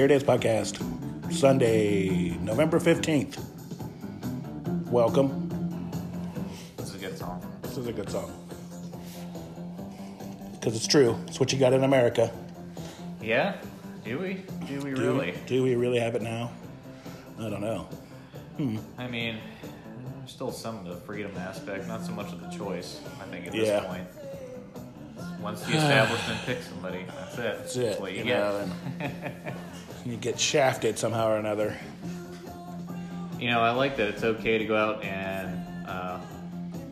Here it is, podcast. Sunday, November 15th. Welcome. This is a good song. This is a good song. Because it's true. It's what you got in America. Yeah? Do we? Do we Do- really? Do we really have it now? I don't know. Hmm. I mean, there's still some of the freedom aspect, not so much of the choice, I think, at Yeah. this point. Once the establishment picks somebody, that's it. That's it. what you, you get. know, and you get shafted somehow or another. You know, I like that it's okay to go out and uh,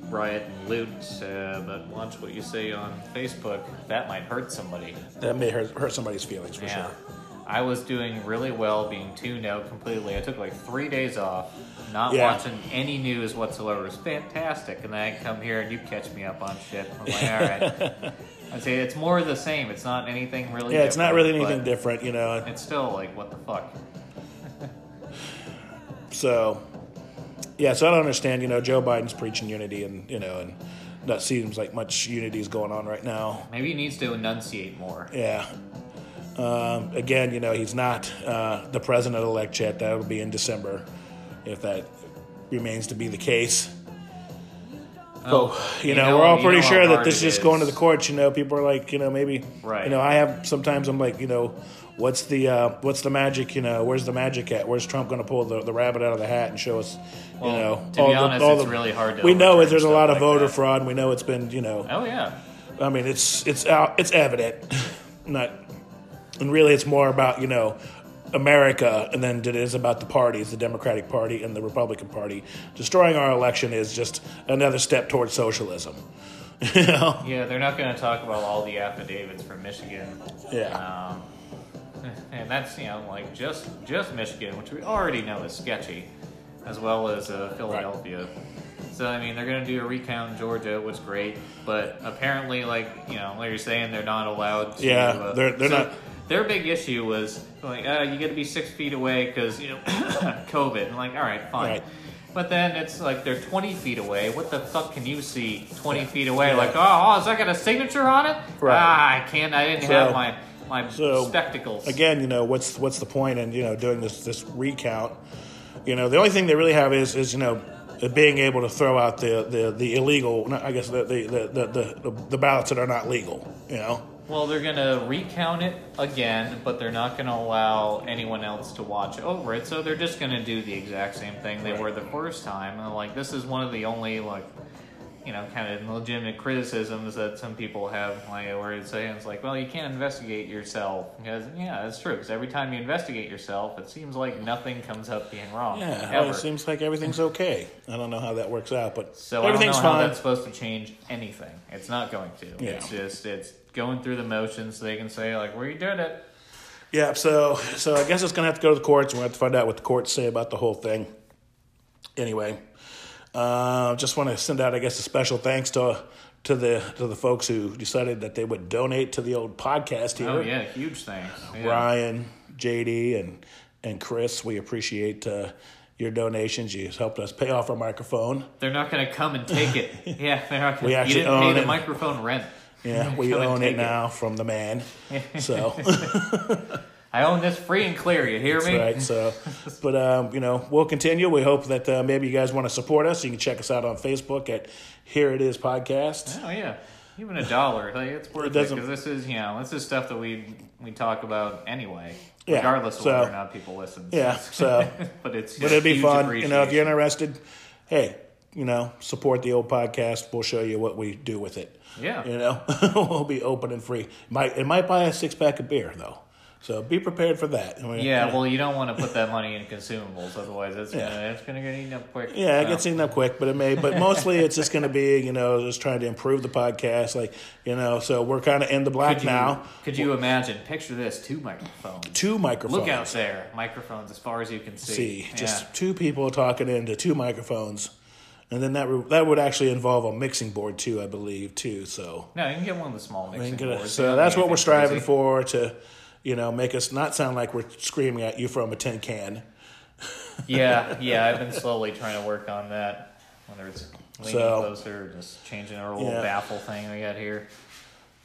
riot and loot, uh, but watch what you say on Facebook. That might hurt somebody. That may hurt, hurt somebody's feelings for Yeah. sure. I was doing really well being tuned out completely. I took like three days off, not Yeah. watching any news whatsoever. It was fantastic. And then I come here and you catch me up on shit. I'm like, all right. I'd say it's more of the same. It's not anything really Yeah, it's not really anything different, you know. It's still like, what the fuck? So, yeah, so I don't understand. You know, Joe Biden's preaching unity, and you know, and that seems like much unity is going on right now. Maybe he needs to enunciate more. Yeah. Um, again, you know, he's not uh, the president elect yet. That will be in December, if that remains to be the case. Oh, You, know, we're all pretty sure that this is just going to the courts. You know, people are like, you know, maybe, Right. you know, I have sometimes I'm like, you know, what's the uh, what's the magic? You know, where's the magic at? Where's Trump going to pull the, the rabbit out of the hat and show us? You know, to be all the- honest, all it's the- really hard to We know there's a lot of like voter that. fraud. and We know it's been, you know, Oh, yeah. I mean, it's it's out, it's evident, not, and really, it's more about you know America, and then it is about the parties, the Democratic Party and the Republican Party. Destroying our election is just another step towards socialism. you know? Yeah, they're not going to talk about all the affidavits from Michigan. Yeah. Um, and that's you know like just just Michigan, which we already know is sketchy, as well as uh, Philadelphia. So I mean, they're going to do a recount in Georgia, which is great, but apparently, like you know, like you're saying, they're not allowed to. Yeah, uh, they're- they're so not- Their big issue was like, uh, you got to be six feet away because you know COVID. And like, all right, fine. Right. But then it's like they're 20 feet away. What the fuck can you see 20 feet away? Yeah. Like, oh, oh, has that got a signature on it? Right. Ah, I can't. I didn't So- have my my so, spectacles. Again, you know, what's what's the point in you know doing this this recount? You know, the only thing they really have is is you know being able to throw out the the, the illegal, I guess the the, the the the the ballots that are not legal. You know. Well, they're gonna recount it again, but they're not gonna allow anyone else to watch over it. So they're just gonna do the exact same thing they were the first time. And like, this is one of the only like, you know, kind of legitimate criticisms that some people have, like where it's saying it's like, well, you can't investigate yourself because yeah, that's true. Because every time you investigate yourself, it seems like nothing comes up being wrong. Yeah, well, it seems like everything's okay. I don't know how that works out, but So I don't everything's know how fine. that's supposed to change anything. It's not going to. Yeah. It's just it's going through the motions so they can say like we did it. Yeah, so so I guess it's gonna have to go to the courts. We're gonna have to find out what the courts say about the whole thing. Anyway, uh, just want to send out, I guess, a special thanks to to the to the folks who decided that they would donate to the old podcast here. Oh yeah, huge thanks. Yeah. Ryan, JD, and and Chris. We appreciate uh, your donations. You helped us pay off our microphone. They're not going to come and take it. yeah, they're not. Gonna, We you actually didn't pay the microphone rent. Yeah, we own it now from the man. So. I own this free and clear. You hear me? right. So, but um, you know, we'll continue. We hope that uh, maybe you guys want to support us. You can check us out on Facebook at Here It Is Podcast. Oh yeah, even a dollar. Like it's worth It it because this is you know this is stuff that we we talk about anyway, Yeah, regardless of so- whether or not people listen. Yeah. So, but it's but it'd be fun. You know, if you're interested, hey, you know, support the old podcast. We'll show you what we do with it. Yeah. You know, we'll be open and free. Might it might buy a six pack of beer though. So be prepared for that. I mean, Yeah, you know, well, you don't want to put that money in consumables, otherwise it's Yeah. gonna it's gonna get eaten up quick. Yeah, it So- gets eaten up quick, but it may. But mostly, it's just going to be, you know, just trying to improve the podcast. Like, you know, so we're kind of in the black Could you, now. Could you imagine? Picture this: two microphones. Two microphones. Look out there, microphones as far as you can see. See, just Yeah. two people talking into two microphones, and then that re- that would actually involve a mixing board too, I believe, too. So, no, you can get one of the small I mean, mixing get a- boards. So that's what we're striving crazy. for to, you know, make us not sound like we're screaming at you from a tin can. yeah, yeah. I've been slowly trying to work on that. Whether it's leaning So- closer or just changing our little Yeah. baffle thing we got here.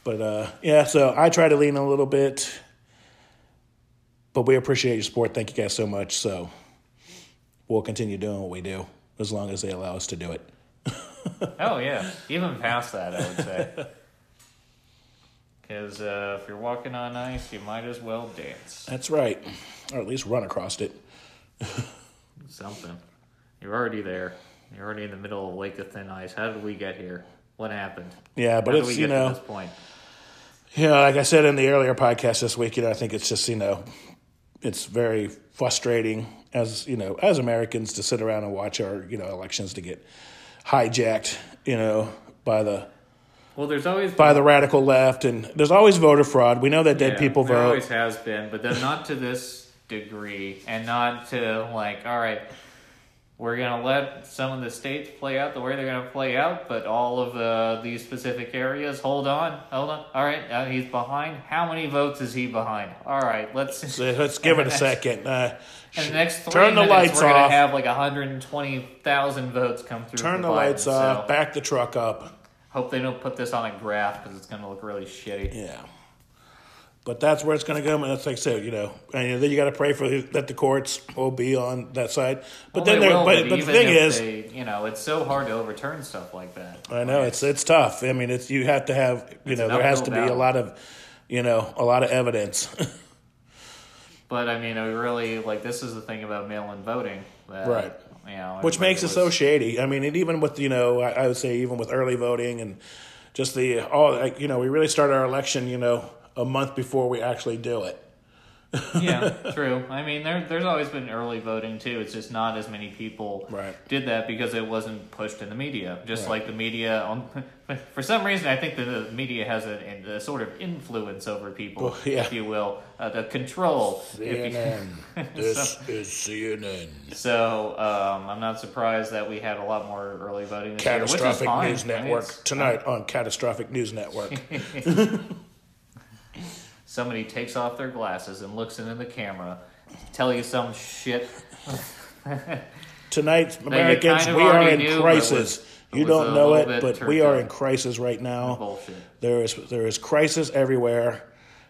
But uh, yeah, so I try to lean a little bit. but we appreciate your support. Thank you guys so much. So we'll continue doing what we do as long as they allow us to do it. Oh yeah, even past that, I would say. Because uh, if you're walking on ice, you might as well dance. That's right, or at least run across it. Something. You're already there. You're already in the middle of Lake of Thin Ice. How did we get here? What happened? Yeah, but How it's we you know. this point? You know, like I said in the earlier podcast this week, you know, I think it's just, you know, it's very frustrating as, you know, as Americans to sit around and watch our, you know, elections to get hijacked, you know, by the Well, there's always by the radical left and there's always voter fraud. We know that dead Yeah, people vote. there always has been, but then not to this degree, and not to like, all right, we're gonna let some of the states play out the way they're gonna play out, but all of uh, these specific areas, hold on, hold on, all right, uh, he's behind. How many votes is he behind? All right, let's. Let's give it a second. Uh, In the next three Turn the lights we're gonna off. have like 120,000 votes come through. turn the Biden, lights off, so back the truck up. Hope they don't put this on a graph because it's gonna look really shitty. Yeah. But that's where it's going to go, and that's like I said, you know, and then you got to pray for that the courts will be on that side. But Well, then, will, but, but the thing is, they, you know, it's so hard to overturn stuff like that. I know it's it's tough. I mean, it's you have to have you know there has to be a lot of you know a lot of evidence. But I mean, I really like this is the thing about mail-in voting, that, Right. You know, which makes it was- so shady. I mean, and even with you know, I, I would say even with early voting and just the all like you know, we really start our election you know a month before we actually do it. Yeah, true. I mean, there, there's always been early voting too. It's just not as many people Right. did that because it wasn't pushed in the media. Just Right. like the media, on, for some reason, I think that the media has a, a sort of influence over people, Well, yeah. if you will, uh, the control. if you- CNN. this is CNN. So um, I'm not surprised that we had a lot more early voting this year, which is Catastrophic fine. News I mean, Network tonight on Catastrophic News Network. Somebody takes off their glasses and looks into the camera, tell you some shit. Tonight, Americans, kind of we are in knew, crisis. was- you don't know it, but we are in crisis right now. Bullshit. There is there is crisis everywhere.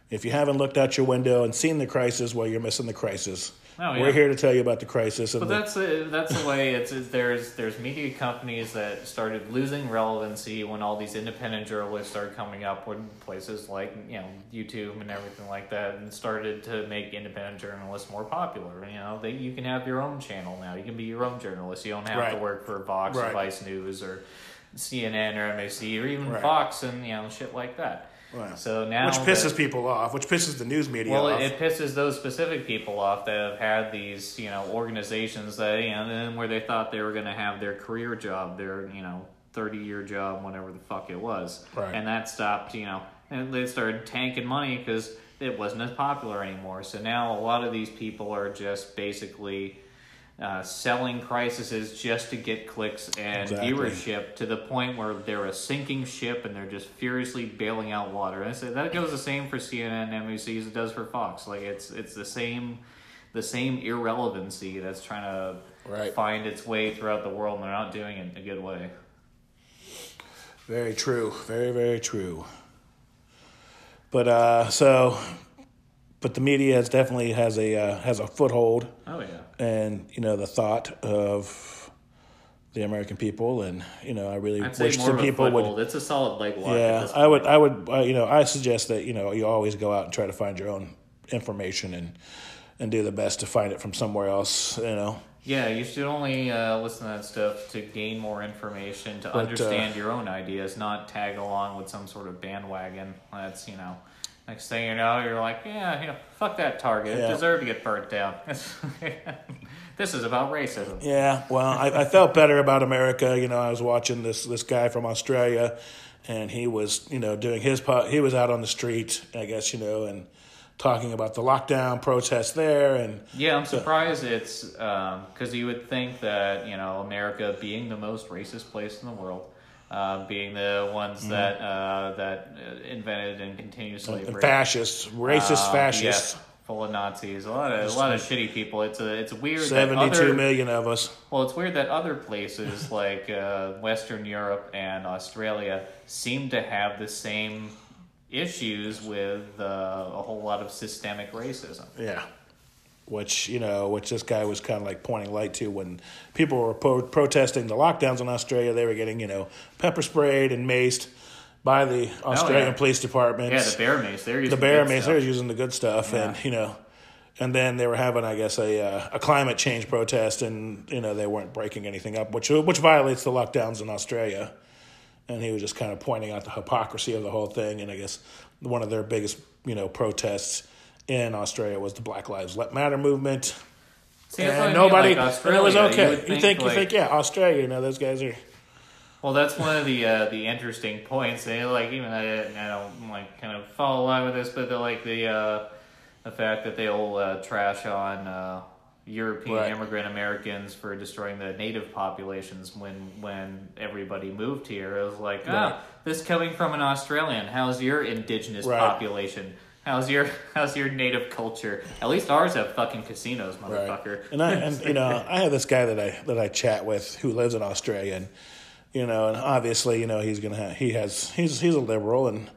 If you haven't looked out your window and seen the crisis, well, you're missing the crisis. Oh, yeah. We're here to tell you about the crisis. But the, that's the, that's the way it's, it's there's there's media companies that started losing relevancy when all these independent journalists started coming up with places like you know YouTube and everything like that and started to make independent journalists more popular. You know, they, you can have your own channel now. You can be your own journalist. You don't have to work for Vox or Vice News or CNN or MAC or even Right. Fox and you know shit like that. Wow. So now which pisses that- people off, which pisses the news media well, off. it, it pisses those specific people off that have had these, you know, organizations that, you know, where they thought they were going to have their career job, their, you know, 30 year job, whatever the fuck it was. Right. And that stopped, you know, and they started tanking money because it wasn't as popular anymore. So now a lot of these people are just basically uh, selling crises just to get clicks and Exactly. viewership to the point where they're a sinking ship and they're just furiously bailing out water. And I say that goes the same for CNN and NBC as it does for Fox. Like it's it's the same the same irrelevancy that's trying to Right. find its way throughout the world and they're not doing it in a good way. Very true. Very, very true. But uh, so, but the media has definitely has a uh, has a foothold, Oh yeah. and you know the thought of the American people, and you know I really I'd wish some people would. foothold. It's a solid leg lock. Yeah, I would. I would. Uh, you know, I suggest that you know you always go out and try to find your own information and and do the best to find it from somewhere else. You know. Yeah, you should only uh, listen to that stuff to gain more information, to But, uh, understand your own ideas, not tag along with some sort of bandwagon. That's, you know, next thing you know, you're like, yeah, you know, fuck that target. Yeah. It deserved to get burnt down. this is about racism. Yeah, well, I, I felt better about America. You know, I was watching this this guy from Australia, and he was you know doing his part. he was out on the street, I guess you know, and talking about the lockdown protests there, and Yeah, I'm surprised it's um, because you would think that you know America being the most racist place in the world, uh, being the ones Mm-hmm. that uh, that uh, invented and continue slavery, and fascists, racist Uh, fascists, yeah, full of Nazis, a lot of a lot of shitty people. It's a it's weird that seventy two million of us. well, it's weird that other places like uh, Western Europe and Australia seem to have the same issues with uh, a whole lot of systemic racism. Yeah, which you know, which this guy was kind of like pointing light to when people were po- protesting the lockdowns in Australia. They were getting you know pepper sprayed and maced by the Australian Oh, yeah. police department. Yeah, the bear mace. They're using the bear good mace. stuff. They were using the good stuff, and you know, and then they were having, I guess, a uh, a climate change protest, and you know they weren't breaking anything up, which which violates the lockdowns in Australia. And he was just kind of pointing out the hypocrisy of the whole thing, and I guess one of their biggest you know protests in Australia was the Black Lives Matter movement. See, what I mean, nobody, like and it was okay. You think, you like- think, yeah, Australia, you know, those guys are. Well, that's one of the uh, the interesting points. They like even I, I don't like kind of follow along with this, but they're like the uh, the fact that they'll uh, trash on uh, European Right. immigrant Americans for destroying the native populations when when everybody moved here. It was like, Right. ah, this coming from an Australian. How's your indigenous Right. population? How's your how's your native culture? At least ours have fucking casinos, Right. motherfucker. And I and you know, I have this guy that I that I chat with who lives in Australia and you know, and obviously, you know, he's gonna have, he has he's he's a liberal and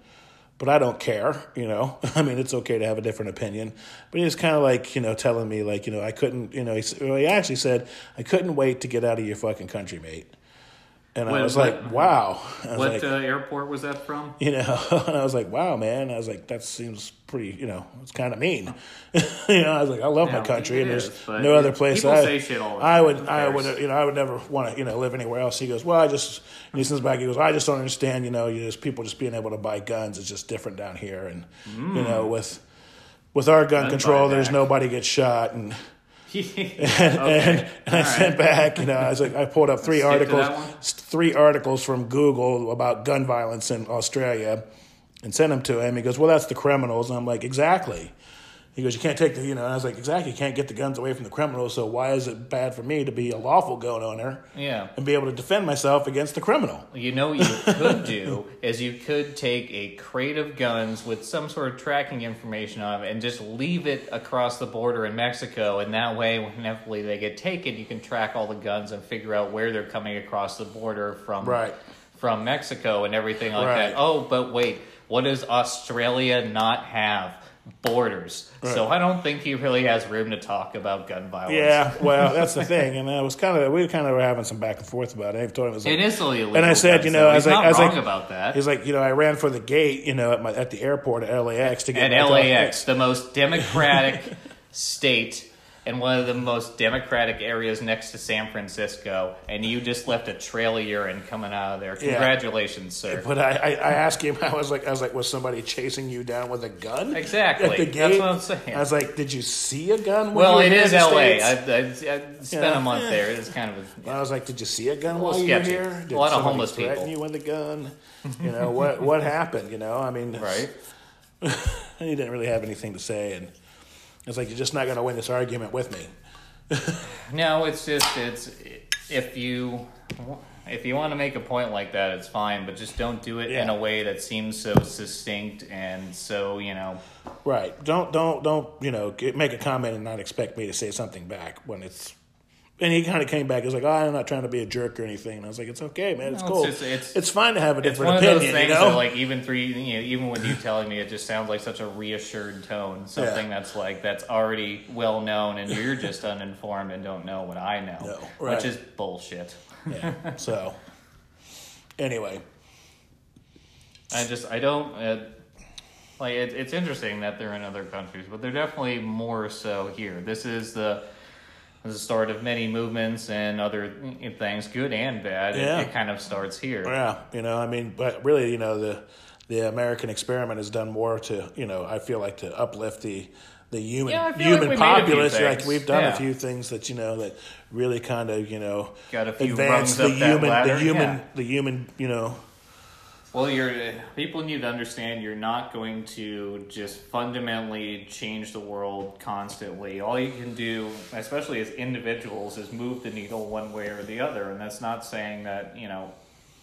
but I don't care, you know. I mean, it's okay to have a different opinion. But he's kind of like, you know, telling me like, you know, I couldn't, you know, he, well, he actually said, I couldn't wait to get out of your fucking country, mate. And I was what- like, wow. Was What like, uh, airport was that from? you know, and I was like, wow, man. I was like, that seems pretty, you know, it's kind of mean. you know, I was like, I love Yeah, my country, and is, there's no other place. I, say shit all the I would, I would, you know, I would never want to, you know, live anywhere else. He goes, well, I just, and he sends back, he goes, I just don't understand, you know, you just people just being able to buy guns is just different down here, and you know, with with our gun, Gun control, there's nobody gets shot, and okay. and, and I all sent back, you know, I was like, I pulled up three articles, that one? s- three articles from Google about gun violence in Australia, and sent them to him. He goes, "Well, that's the criminals." And I'm like, "Exactly." He goes, "You can't take the, you know." I was like, "Exactly. You can't get the guns away from the criminals. So why is it bad for me to be a lawful gun owner Yeah. and be able to defend myself against the criminal?" You know what you could do is you could take a crate of guns with some sort of tracking information on it and just leave it across the border in Mexico and that way whenever they get taken you can track all the guns and figure out where they're coming across the border from Right. from Mexico and everything like Right. that. Oh, but wait, what does Australia not have? Borders. So I don't think he really has room to talk about gun violence. Yeah, well, that's the thing, and I was kind of we kind of were having some back and forth about it. I told him it was like, It is illegal. And I said, you know, I was like- I was like- about that. He's like, you know, I ran for the gate, you know, at my at the airport at LAX to get at LAX, the most democratic state and one of the most democratic areas next to San Francisco, and you just left a trail of urine coming out of there. Yeah. Congratulations, sir. But I, I, I asked him, I was like, I was like, was somebody chasing you down with a gun? Exactly. At the That's what I'm saying. I was like, did you see a gun? well, it is in LA. I, I, I spent Yeah. a month there. It's kind of a, I was like, did you see a gun A while you were sketchy. here? A lot of homeless threaten people. you with a gun? You know what? What happened? You know, I mean, right. he didn't really have anything to say, and it's like you're just not going to win this argument with me. No, it's just it's if you if you want to make a point like that, it's fine, but just don't do it in a way that seems so succinct and so you know Right. Don't don't don't you know make a comment and not expect me to say something back when it's. And he kind of came back. He was like, oh, "I'm not trying to be a jerk or anything." And I was like, "It's okay, man. It's No, it's cool. just- it's- it's fine to have a different opinion." It's one of opinion." those things you know? that, like, even through you know, even with you telling me, it just sounds like such a reassured tone. Something that's like that's already well known, and you're just uninformed and don't know what I know, No, right. which is bullshit. yeah. So, anyway, I just I don't uh, like it, it's interesting that they're in other countries, but they're definitely more so here. This is the the start of many movements and other things, good and bad. It- Yeah. It, kind of starts here. yeah, you know, I mean, but really, you know, the the American experiment has done more to, you know, I feel like to uplift the the human Yeah, human like we made a few populace. Like we've done Yeah. a few things that you know that really kind of you know Got a few advance rungs the up that human the human the human you know Well, you're people need to understand you're not going to just fundamentally change the world constantly. All you can do, especially as individuals, is move the needle one way or the other. And that's not saying that you know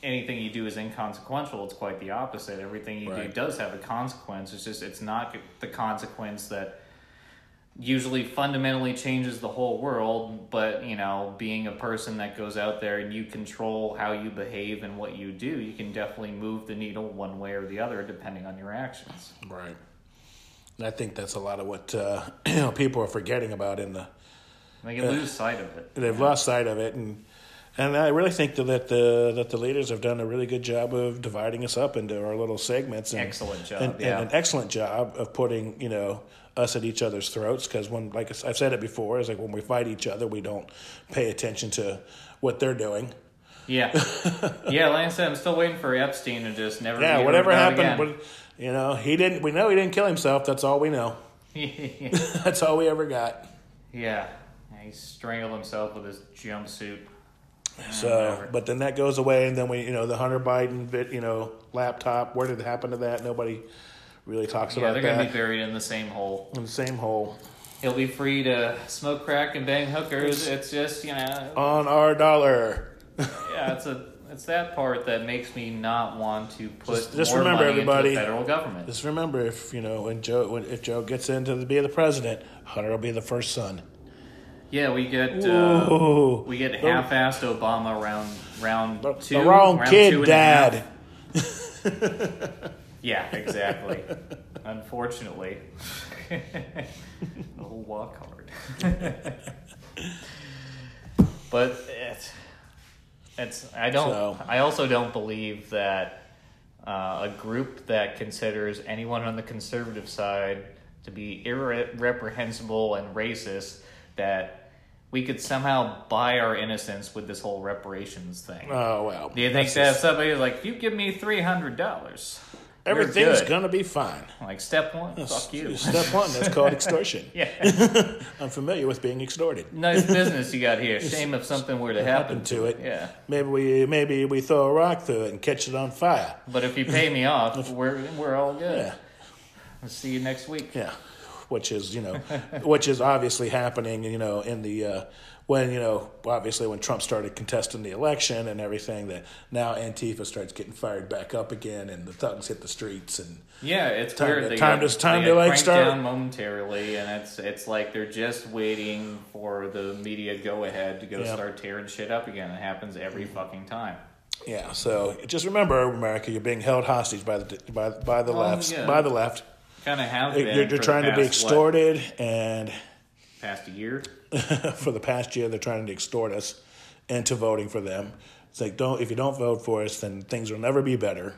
anything you do is inconsequential. It's quite the opposite. Everything you do does have a consequence. It's just it's not the consequence that usually fundamentally changes the whole world but you know being a person that goes out there and you control how you behave and what you do you can definitely move the needle one way or the other depending on your actions Right. And I think that's a lot of what uh, you know people are forgetting about in the They can lose sight of it. they've lost sight of it and and I really think that that the that the leaders have done a really good job of dividing us up into our little segments. And, Excellent job, and, yeah. and an excellent job of putting you know us at each other's throats. Because when, like I've said it before, it's like when we fight each other, we don't pay attention to what they're doing. Yeah, yeah. Like I said, I'm still waiting for Epstein to just never. Yeah, whatever happened, you know, he didn't. We know he didn't kill himself. That's all we know. That's all we ever got. yeah, he strangled himself with his jumpsuit. So, but then that goes away, and then we, you know, the Hunter Biden, you know, laptop. Where did it happen to that? Nobody really talks Yeah, about they're gonna that. be buried in the same hole. in the same hole He'll be free to smoke crack and bang hookers. It's just you know, on our dollar. yeah, it's a it's that part that makes me not want to put Just- just remember, money everybody, into the federal government. Just remember, if you know, when Joe, when, if Joe gets into the, be the president, Hunter will be the first son. Yeah, we get uh, we get half-assed Obama round round The, two. the wrong round kid, two and a half. Dad. Yeah, exactly. Unfortunately, we'll walk hard. but it's, it's I don't. So- I also don't believe that uh, a group that considers anyone on the conservative side to be irreprehensible and racist that we could somehow buy our innocence with this whole reparations thing. Oh well. Do you think that just- somebody like, if you give me three hundred dollars, everything's gonna be fine? like step one, fuck you. Step one. That's called extortion. yeah, I'm familiar with being extorted. nice business you got here. Shame if something were to happen Happen to it. Yeah, Maybe we maybe we throw a rock through it and catch it on fire. but if you pay me off, we're we're all good. Yeah. I'll see you next week. Yeah, which is you know, which is obviously happening. You know, in the uh, when you know, obviously when Trump started contesting the election and everything, that now Antifa starts getting fired back up again, and the thugs hit the streets, and Yeah, it's Time weird. to- They time to- time they to, like, start- down momentarily, and it's it's like they're just waiting for the media go ahead to go Yeah. start tearing shit up again. It happens every fucking time. yeah. So just remember, America, you're being held hostage by the by by the Oh, left yeah. by the left. Kind of have They're, they're for the trying to be past, what, extorted, and past a year. for the past year, they're trying to extort us into voting for them. It's like don't if you don't vote for us, then things will never be better.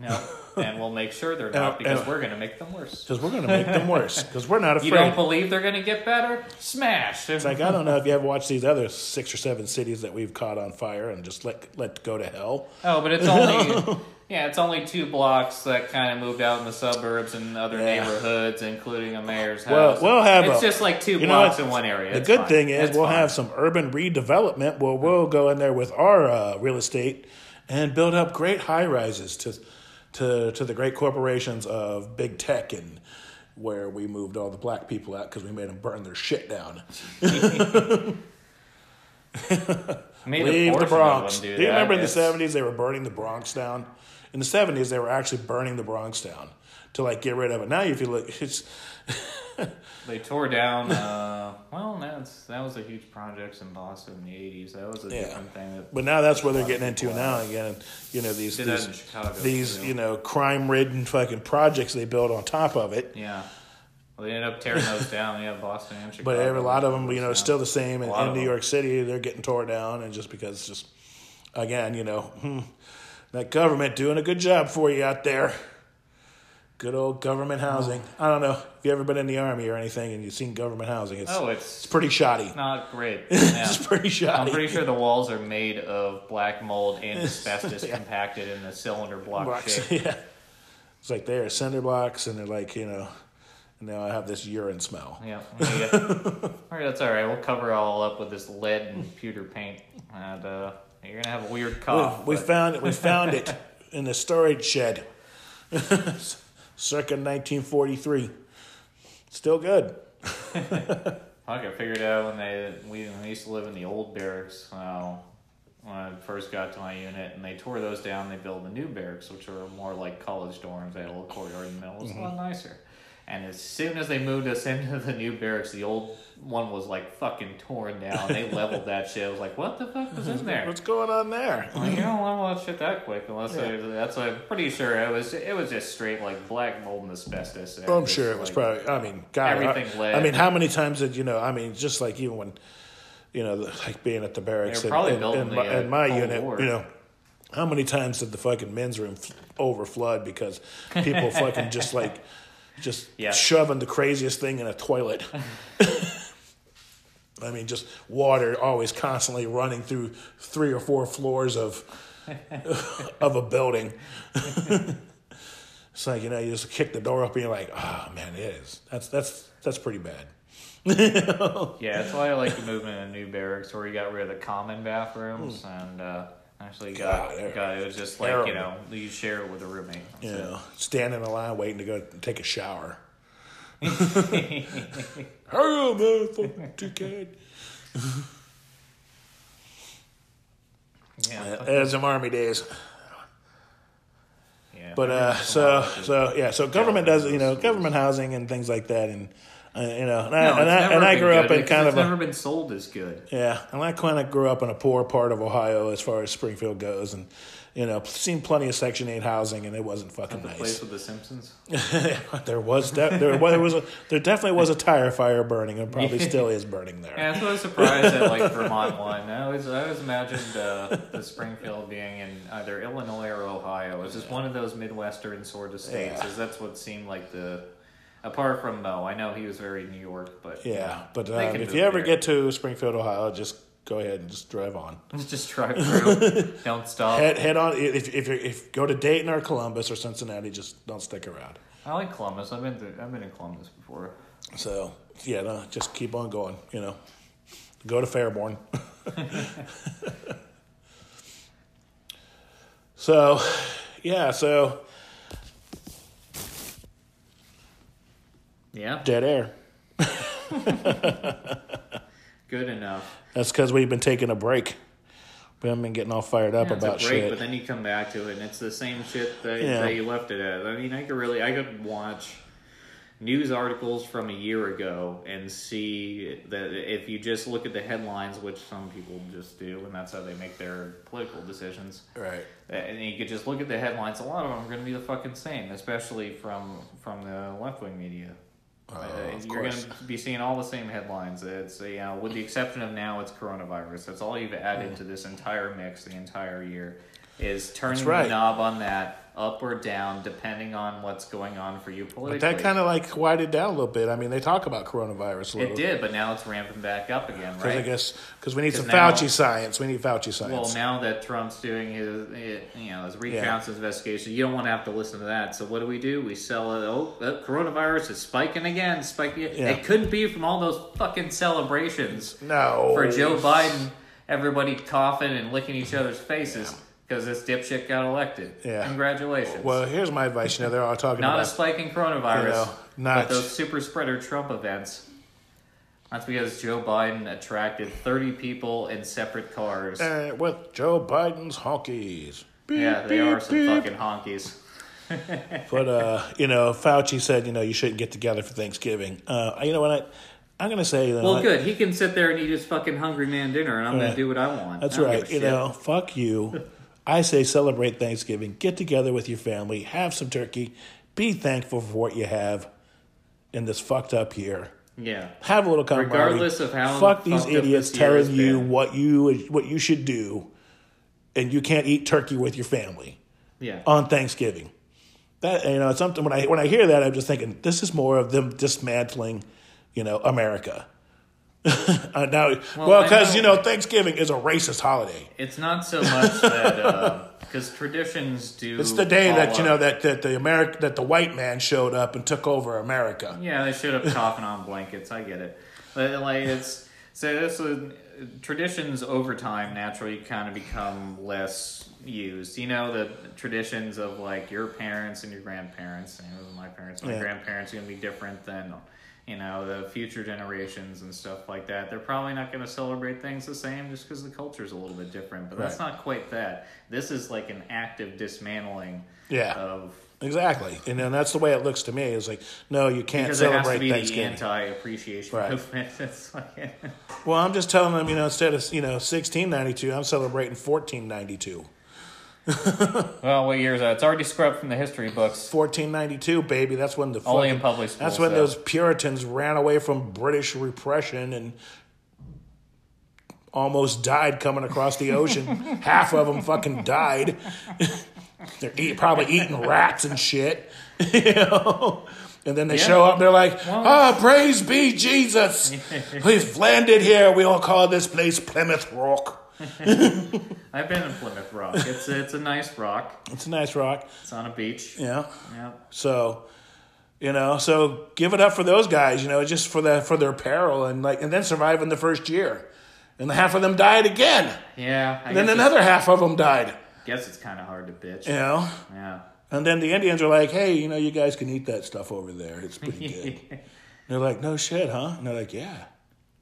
No, and we'll make sure they're not because we're going to make them worse. Because we're going to make them worse. Because we're not afraid. You don't believe they're going to get better? Smash! It's like I don't know if you ever watched these other six or seven cities that we've caught on fire and just let let go to hell. oh, but it's only yeah, it's only two blocks that kind of moved out in the suburbs and other Yeah. neighborhoods, including a mayor's Well, house. we'll have it's a- just like two You know blocks in one area. The It's good fine. thing is It's we'll fine. have some urban redevelopment where we'll go in there with our uh, real estate and build up great high rises to to to the great corporations of big tech and where we moved all the black people out because we made them burn their shit down. Leave the Bronx. Do do you remember in the seventies they were burning the Bronx down? In the seventies they were actually burning the Bronx down to like get rid of it. Now if you look, it's They tore down. Uh, well, that's that was a huge project in Boston in the '80s. That was a Yeah. different thing. But now that's where they're getting into now again. You know these these, these too. you know crime ridden fucking projects they build on top of it. yeah. Well, they ended up tearing those down. Yeah, Boston and Chicago. But every, a lot of them, you know, still the same. In, in New. York City, they're getting torn down, and just because, just again, you know, hmm, that government doing a good job for you out there. Good old government housing. I don't know if you ever been in the army or anything, and you've seen government housing. It's Oh, it's it's pretty shoddy. not great. Yeah. It's pretty shoddy. I'm pretty sure the walls are made of black mold and asbestos compacted in a cylinder block blocks. shape. yeah. It's like they're cinder blocks and they're like, you know, and now I have this urine smell. Yeah. yeah. all right, that's all right. We'll cover it all up with this lead and pewter paint, and uh, you're gonna have a weird cough. we but- found it. We found it in the storage shed, circa 1943. Still good. I got figured out when they we, when used to live in the old barracks. Uh, when I first got to my unit, and they tore those down. They built the new barracks, which are more like college dorms. They had a little courtyard in the middle. It was a lot nicer. And as soon as they moved us into the new barracks, the old one was like fucking torn down. They leveled that shit. I was like, what the fuck was in there? What's going on there? Like, you don't level that shit that quick unless Yeah. that's I'm pretty sure it was it was just straight like black mold and asbestos. and I'm sure it was like, probably. I mean, God, Everything I. I mean, how many times did you know? I mean, just like even when, you know, like being at the barracks and, probably and, and the, my, uh, my unit, War. you know, how many times did the fucking men's room f- over flood because people fucking just like just Yeah. shoving the craziest thing in a toilet. I mean, just water always constantly running through three or four floors of of a building. It's like you know, you just kick the door up and you're like, oh man, it is. That's that's that's pretty bad. Yeah, that's why I like the movement in new barracks where you got rid of the common bathrooms and uh, actually got Hmm. God, it was just like you know you share it with a roommate. You That's know, stand in a line waiting to go take a shower. Hurry up, man, fucking dickhead. Yeah, As them army days. yeah. But uh, so so yeah, so government does you know government housing and things like that, and uh, you know, and I, and I, and I grew up in kind of a never been sold as good. Yeah, and I kind of grew up in a poor part of Ohio as far as Springfield goes, and you know, seen plenty of Section Eight housing, and it wasn't fucking The nice. place with the Simpsons. there was de- there was there was a, there definitely was a tire fire burning, and probably still is burning there. Yeah, I was surprised at like Vermont one. I always I always imagined uh, the Springfield being in either Illinois or Ohio. It's just one of those midwestern sort of states. Yeah. Is that's what seemed like the apart from Mo. I know he was very New York, but Yeah, but um, if you ever there. get to Springfield, Ohio, just go ahead and just drive on. just drive through. Don't stop. Head head on. If if you if go to Dayton or Columbus or Cincinnati, just don't stick around. I like Columbus. I've been to, I've been in Columbus before. So yeah, no, just keep on going. You know, go to Fairborn. so, yeah, so Yeah, dead air. good enough. That's because we've been taking a break. We haven't been getting all fired up Yeah, it's about a break, shit. but then you come back to it, and it's the same shit that, Yeah. that you left it at. I mean, I could really, I could watch news articles from a year ago and see that if you just look at the headlines, which some people just do, and that's how they make their political decisions. right. And you could just look at the headlines. A lot of them are going to be the fucking same, especially from from the left wing media. Oh, Uh, you're going to be seeing all the same headlines. It's uh, you know, with the exception of now, it's coronavirus. That's all you've added to this entire mix the entire year. Is turning right. the knob on that up or down depending on what's going on for you politically. But that kind of like quieted down a little bit. I mean, they talk about coronavirus a little. it did, but now it's ramping back up again, right? Because I guess because we need some now- Fauci science. We need Fauci science. Well, now that Trump's doing his, you know, his recounts his investigation, you don't want to have to listen to that. So what do we do? We sell it. Oh, uh, coronavirus is spiking again. Spiking. Yeah. It couldn't be from all those fucking celebrations no. for Joe Biden. Everybody coughing and licking each other's faces because this dipshit got elected. Yeah. Congratulations. Well, here's my advice. You know, they're all talking not about Not a spike in coronavirus, You know, not- but those super spreader Trump events. That's because Joe Biden attracted 30 people in separate cars. uh, with Joe Biden's honkies. Beep, Yeah, they beep, are some beep. fucking honkies. But uh, you know, Fauci said you know you shouldn't get together for Thanksgiving. Uh, you know what I? I'm gonna say. You know, Well, what? good. He can sit there and eat his fucking hungry man dinner, and I'm Yeah. gonna do what I want. That's right. You know, fuck you. I say celebrate Thanksgiving. Get together with your family. Have some turkey. Be thankful for what you have in this fucked up year. Yeah. Have a little camaraderie. Regardless of how fuck these idiots this year has telling you been. what you what you should do, and you can't eat turkey with your family Yeah. on Thanksgiving. That you know, it's something when I when I hear that, I'm just thinking this is more of them dismantling, you know, America. uh, now, well, because know- you know, Thanksgiving is a racist holiday. It's not so much that because traditions do. It's the day that you know that that the America that the white man showed up and took over America. Yeah, they showed up coughing on blankets. I get it, but like it's so this is, traditions over time naturally kind of become less used. You know the traditions of like your parents and your grandparents, and my parents, my Yeah. grandparents are gonna be different than you know the future generations and stuff like that. They're probably not gonna celebrate things the same just because the culture is a little bit different. But that's not quite that. This is like an active dismantling Yeah. of Exactly, and then that's the way it looks to me. It's like, no, you can't Because it has to celebrate be the anti-appreciation Right. movement. Like, well, I'm just telling them, you know, instead of you know 1692, I'm celebrating 1492. well, what year is that? It's already scrubbed from the history books. 1492, baby. That's when the Only fucking- in public schools, That's when though. those Puritans ran away from British repression and almost died coming across the ocean. Half of them fucking died. They're eat, probably eating rats and shit, you know. And then they Yeah. show up. And they're like, "Ah, praise be Jesus! We've landed here. We all call this place Plymouth Rock. I've been in Plymouth Rock. It's it's a nice rock. It's a nice rock, It's on a beach. yeah." Yeah. So, you know, so give it up for those guys, you know, just for the for their peril and like and then surviving the first year. And half of them died again. Yeah. I And then another half of them died. Guess it's kind of hard to bitch. You know? Yeah. And then the Indians are like, "Hey, you know, you guys can eat that stuff over there. It's pretty good." They're like, "No shit, huh?" And they're like, "Yeah."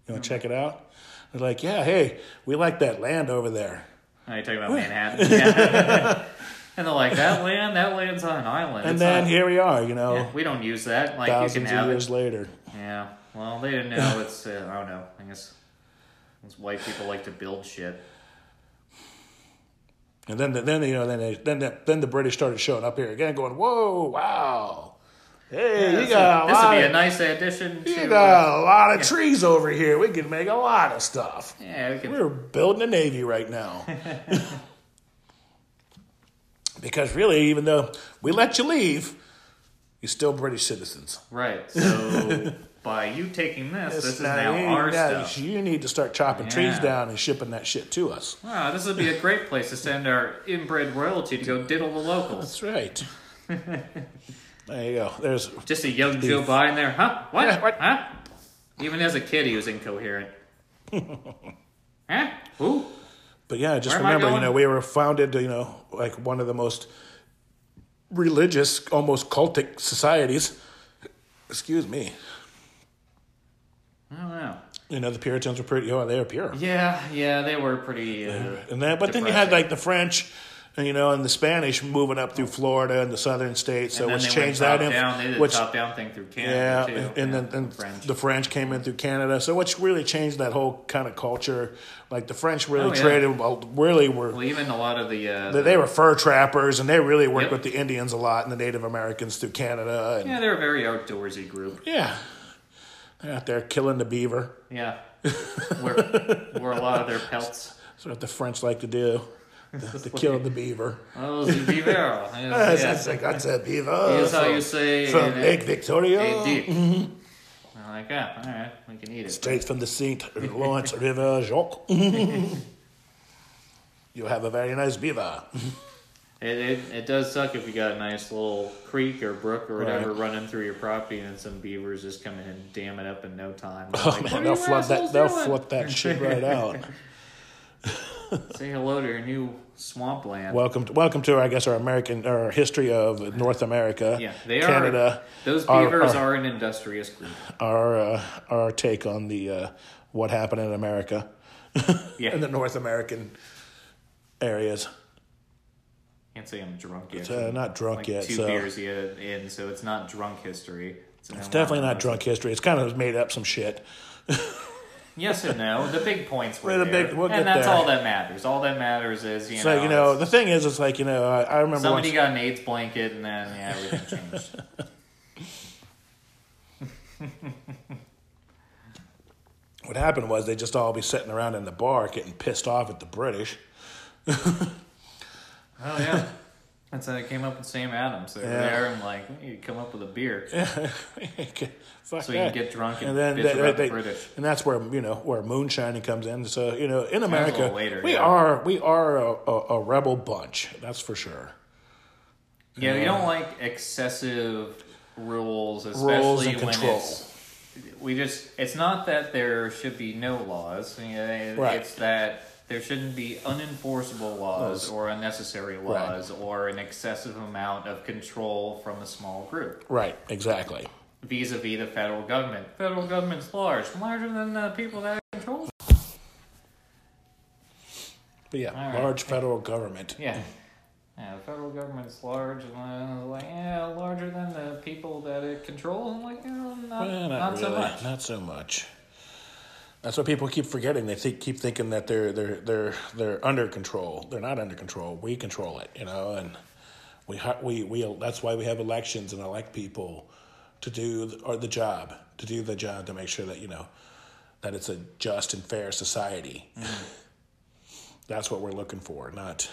You want to mm-hmm. check it out? They're like, "Yeah, hey, we like that land over there." Oh, you're talking about Manhattan. Yeah. and they're like, that land, that land's on an island. And It's then not- here we are, you know, yeah, we don't use that. Like you can thousands of years it. later. Yeah. Well, they didn't know it's. Uh, I don't know. I guess those white people like to build shit. And then, then you know, then they, then the, then the British started showing up here again, going, "Whoa, wow, hey, Yeah, you this got would- a this would lot be a nice addition to. you uh, got a lot of trees over here. We can make a lot of stuff. yeah, we could. We're building a navy right now." because really, even though we let you leave, you're still British citizens. Right. So by you taking this, this is now you, our now stuff. you need to start chopping trees down and shipping that shit to us. Wow, this would be a great place to send our inbred royalty to go diddle the locals. That's right. There you go. There's Just a young Joe Biden there, huh? What? Yeah, what? Huh? Even as a kid, he was incoherent. huh? Who? But yeah, just Where remember, you know, we were founded, you know, like one of the most religious, almost cultic societies. Excuse me. I don't know. You know, the Puritans were pretty. Oh, they were pure. Yeah, yeah, they were pretty. Uh, And then, but then you had like the French, you know, and the Spanish moving up through Florida and the southern states. So which changed that. inf- down. They did which, top down thing through yeah, Canada too. and, yeah, then and French. the French came in through Canada. So which really changed that whole kind of culture. Like the French really Oh, yeah. traded. Well, really were. well, even a lot of the. Uh, They, they were fur trappers, and they really worked Yep. with the Indians a lot and the Native Americans through Canada. And, yeah, they were a very outdoorsy group. Yeah. They're out there killing the beaver. Yeah, where where a lot of their pelts. That's what the French like to do. To, to kill the beaver. Oh, the beaver. That's, yeah. that's, like, that's a beaver. Here's how you say from in Lake Victoria. dick. Mm-hmm. I'm like, yeah, all right, we can eat it. Straight from the St. Lawrence River, Jacques. you have a very nice beaver. It, it, it does suck if you got a nice little creek or brook or whatever Right. running through your property and some beavers just come in and dam it up in no time. Oh Like, man, they'll flood that. They'll flood that shit right out. Say hello to your new swampland. Welcome, to, welcome to, I guess, our American, our history of North America. yeah, they Canada. are. Those beavers are- are, an industrious group. Our uh, our take on the uh, what happened in America, Yeah, in the North American areas. can't say I'm drunk yet. uh, not drunk like yet, Two so- beers yet in, so it's not drunk history. It's, It's definitely not drunk history. It's kind of made up some shit. Yes and no. The big points were the there, big- we'll and that's there. all that matters. All that matters is you So know, you know, the thing is, it's like you know, I, I remember somebody once, got an AIDS blanket, and then yeah, everything changed. what happened was they just all be sitting around in the bar getting pissed off at the British. Oh yeah, that's so they came up with Sam Adams. Were Yeah. there and like, you come up with a beer Fuck so you can get drunk and, and then bitch they- about they- the British. and that's where you know where moonshining comes in. So you know, in America, later, we yeah. are we are a, a, a rebel bunch. That's for sure. Yeah, we don't like excessive rules, Rules especially and when control. it's. We just. It's not that there should be no laws. You know, Right. It's that there shouldn't be unenforceable laws or unnecessary Right. laws or an excessive amount of control from a small group. Right. Exactly. vis-a-vis the federal government. Federal government's large, larger than the people that control. But yeah, All right. large federal government. Yeah, Yeah, the federal government's large, and I was like, yeah, larger than the people that it controls. I'm like, yeah, not, Well, not, so really. much. Not so much. That's what people keep forgetting. They think, keep thinking that they're they're they're they're under control. They're not under control. We control it, you know, and we we we. That's why we have elections and elect people to do the, or the job to do the job to make sure that you know that it's a just and fair society. That's what we're looking for, not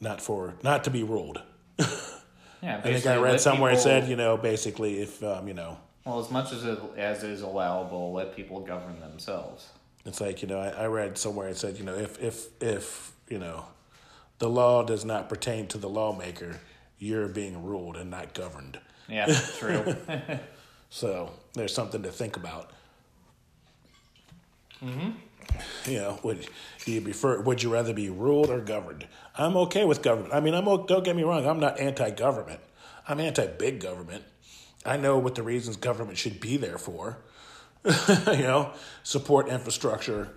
not for not to be ruled. Yeah, I think I read somewhere it said, you know, basically if um, you know Well, as much as it, as is allowable, let people govern themselves. It's like you know, I, I read somewhere it said you know if if if you know, the law does not pertain to the lawmaker, you're being ruled and not governed. Yeah, true. So there's something to think about. Mm-hmm. You know, would you prefer? Would you rather be ruled or governed? I'm okay with government. I mean, I'm don't get me wrong. I'm not anti-government. I'm anti-big government. I know what the reasons government should be there for. you know, support infrastructure,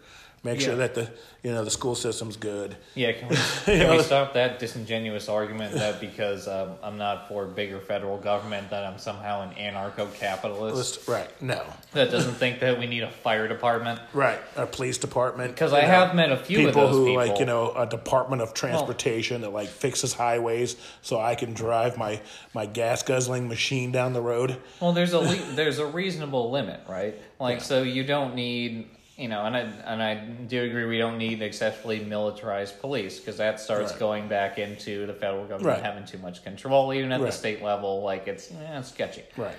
make sure that the you know the school system's good. Yeah, can we, can we stop that disingenuous argument that because um, I'm not for bigger federal government that I'm somehow an anarcho-capitalist right? No, that doesn't think that we need a fire department? right. a police department. Because I know, have met a few of people who people. like you know a department of transportation that like fixes highways so I can drive my my gas guzzling machine down the road. Well, there's a le- there's a reasonable limit, right? Like, so you don't need, you know, and I and I do agree we don't need excessively militarized police because that starts Right. going back into the federal government Right. having too much control, even at Right. the state level. Like, it's eh, it's sketchy. Right.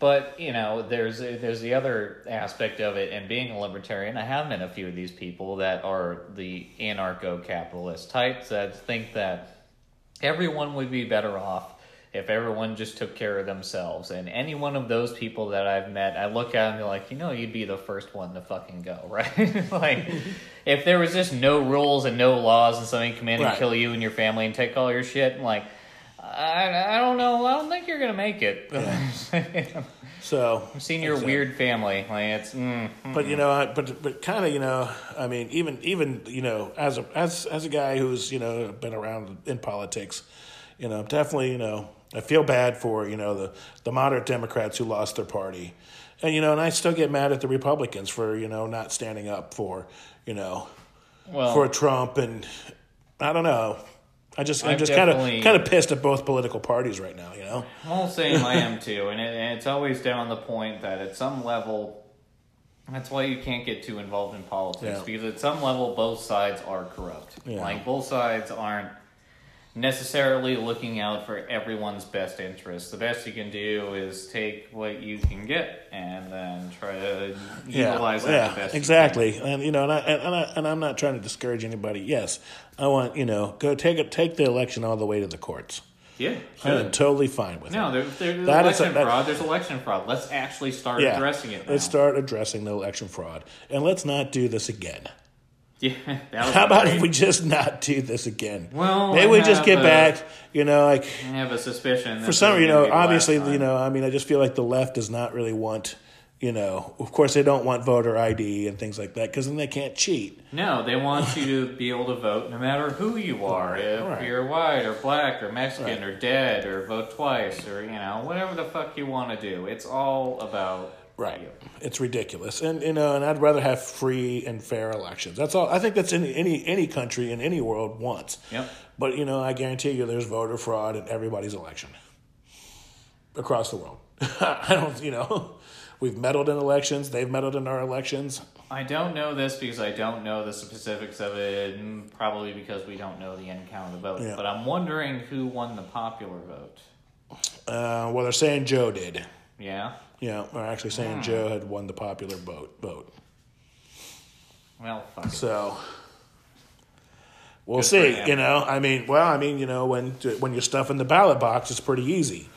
But you know, there's there's the other aspect of it, and being a libertarian, I have met a few of these people that are the anarcho-capitalist types that think that everyone would be better off if everyone just took care of themselves. And any one of those people that I've met, I look at and be like, you know, you'd be the first one to fucking go, right? like, if there was just no rules and no laws, and somebody come in and Right. kill you and your family and take all your shit, like. I, I don't know. I don't think you're gonna make it. So, I've seen your Exactly. weird family. Like it's mm, but you know, I, but but kind of you know, I mean, even even you know, as a as as a guy who's you know been around in politics, you know, definitely you know, I feel bad for you know the the moderate Democrats who lost their party, and you know, and I still get mad at the Republicans for you know not standing up for you know well. for Trump and I don't know. I just I'm I've just kind of kind of pissed at both political parties right now. You know. Well, same. I am too, and, it, and it's always down the point that at some level, that's why you can't get too involved in politics Yeah. because at some level both sides are corrupt. Yeah. Like both sides aren't necessarily looking out for everyone's best interests. The best you can do is take what you can get and then try to utilize that yeah, the best. you exactly. And you know, and I, and, I and I'm not trying to discourage anybody. Yes, I want you know go take it take the election all the way to the courts. Yeah, I'm totally fine with No, it. there, there's That is election a- that- fraud. There's election fraud. Let's actually start Yeah, addressing it. Now. let's start addressing the election fraud, and let's not do this again. Yeah, that was How about great. if we just not do this again? Well, maybe I we just get a- back. You know, like I have a suspicion. for some, you know, obviously, you know, I mean, I just feel like the left does not really want. You know, of course, they don't want voter ID and things like that because then they can't cheat. No, they want you to be able to vote no matter who you are. If Right. you're white or black or Mexican Right. or dead or vote twice or, you know, whatever the fuck you want to do. It's all about Right. It's ridiculous, and you know, and I'd rather have free and fair elections. That's all. I think that's any any any country in any world wants. Yep. But you know, I guarantee you, there's voter fraud in everybody's election across the world. I don't. You know, we've meddled in elections. They've meddled in our elections. I don't know this because I don't know the specifics of it, probably because we don't know the end count of the vote. Yeah. But I'm wondering who won the popular vote. Uh, well, they're saying Joe did. Yeah? Yeah, they're actually saying ah. Joe had won the popular vote. Vote. Well, fuck. it. So we'll Good for see. him. You know, I mean, well, I mean, you know, when when you're stuffing the ballot box, it's pretty easy.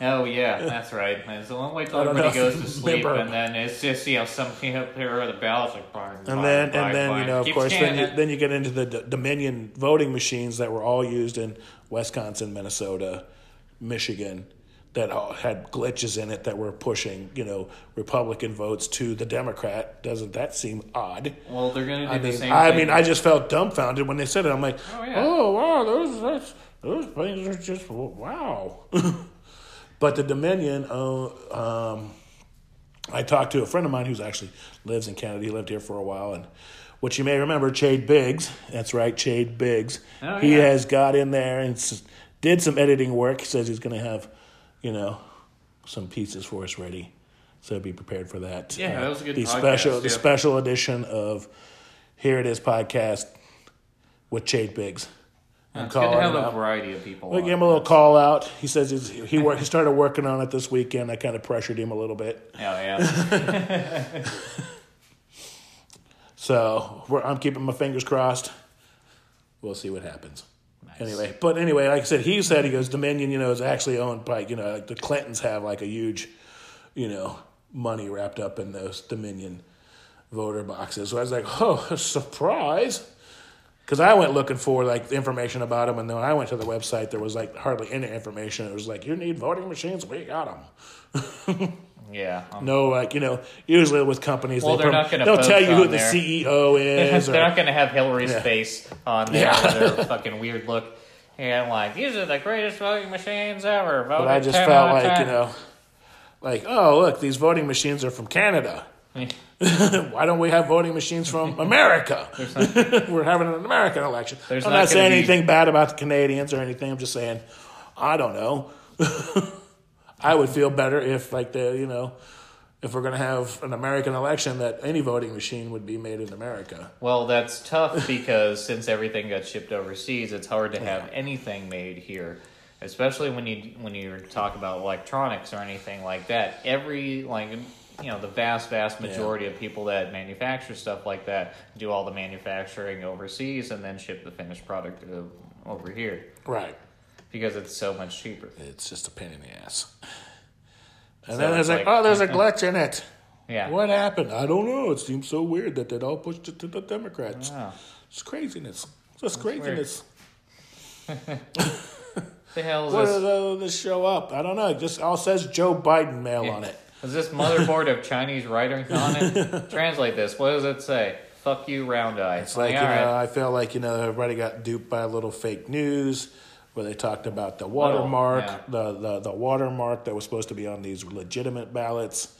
Oh yeah, that's right. It's the one way till I don't everybody know. goes to sleep, Remember- and then it's just you know something up there or the ballots like fine, And fine, then, and then, you know, of Keep course, then you, then you get into the D- Dominion voting machines that were all used in Wisconsin, Minnesota, Michigan. That had glitches in it that were pushing, you know, Republican votes to the Democrat. Doesn't that seem odd? Well, they're going to do I the mean, same I thing. mean, I just felt dumbfounded when they said it. I'm like, Oh, yeah. oh, wow, those that's, those things are just wow. but the Dominion, uh, um, I talked to a friend of mine who's actually lives in Canada. He lived here for a while, and what you may remember, Chade Biggs. That's right, Chade Biggs. Oh, he has got in there and did some editing work. He says he's going to have, you know, some pieces for us ready. So be prepared for that. Uh, Yeah, that was a good The podcast, special, the special edition of Hear It Is podcast with Chade Biggs. it's good to have a variety of people. We gave him a little call out. He says he's, he worked, he started working on it this weekend. I kind of pressured him a little bit. Oh, yeah. So we're, I'm keeping my fingers crossed. We'll see what happens. Anyway, but anyway, like I said, he said he goes Dominion, you know, is actually owned by you know like the Clintons have like a huge, you know, money wrapped up in those Dominion voter boxes. So I was like, oh, surprise. Because I went looking for like information about them, and then when I went to the website, there was like hardly any information. It was like, you need voting machines, we got them. Yeah. um, No, like you know, usually with companies, Well, they they're prom- not gonna they'll tell you who on the. CEO is. They're or, not going to have Hillary's Yeah. face on there Yeah. with their fucking weird look. And like, these are the greatest voting machines ever. Voted But I just felt like, 10. you know, like, oh, look, these voting machines are from Canada. Why don't we have voting machines from America? We're having an American election. I'm not not, saying be- anything bad about the Canadians or anything. I'm just saying, I don't know. I would feel better if, like, the, you know, if we're going to have an American election, that any voting machine would be made in America. Well, that's tough because since everything got shipped overseas, it's hard to have anything made here. Especially when you when you talk about electronics or anything like that. Every like you know the vast vast majority of people that manufacture stuff like that do all the manufacturing overseas and then ship the finished product uh, over here Right. Because it's so much cheaper. It's just a pain in the ass. And So then there's it's like, like- oh, there's a glitch in it. Yeah. What happened? I don't know. It seems so weird that they'd all pushed it to the Democrats. Wow. It's craziness. Just craziness. The hell is What this? does uh, this show up? I don't know. It just all says Joe Biden mail on it. Is this motherboard of Chinese writing on it? Translate this. What does it say? Fuck you, round eye. It's like, you know, right. I feel like, you know, everybody got duped by a little fake news where they talked about the Little, watermark, oh, yeah. the, the, the watermark that was supposed to be on these legitimate ballots.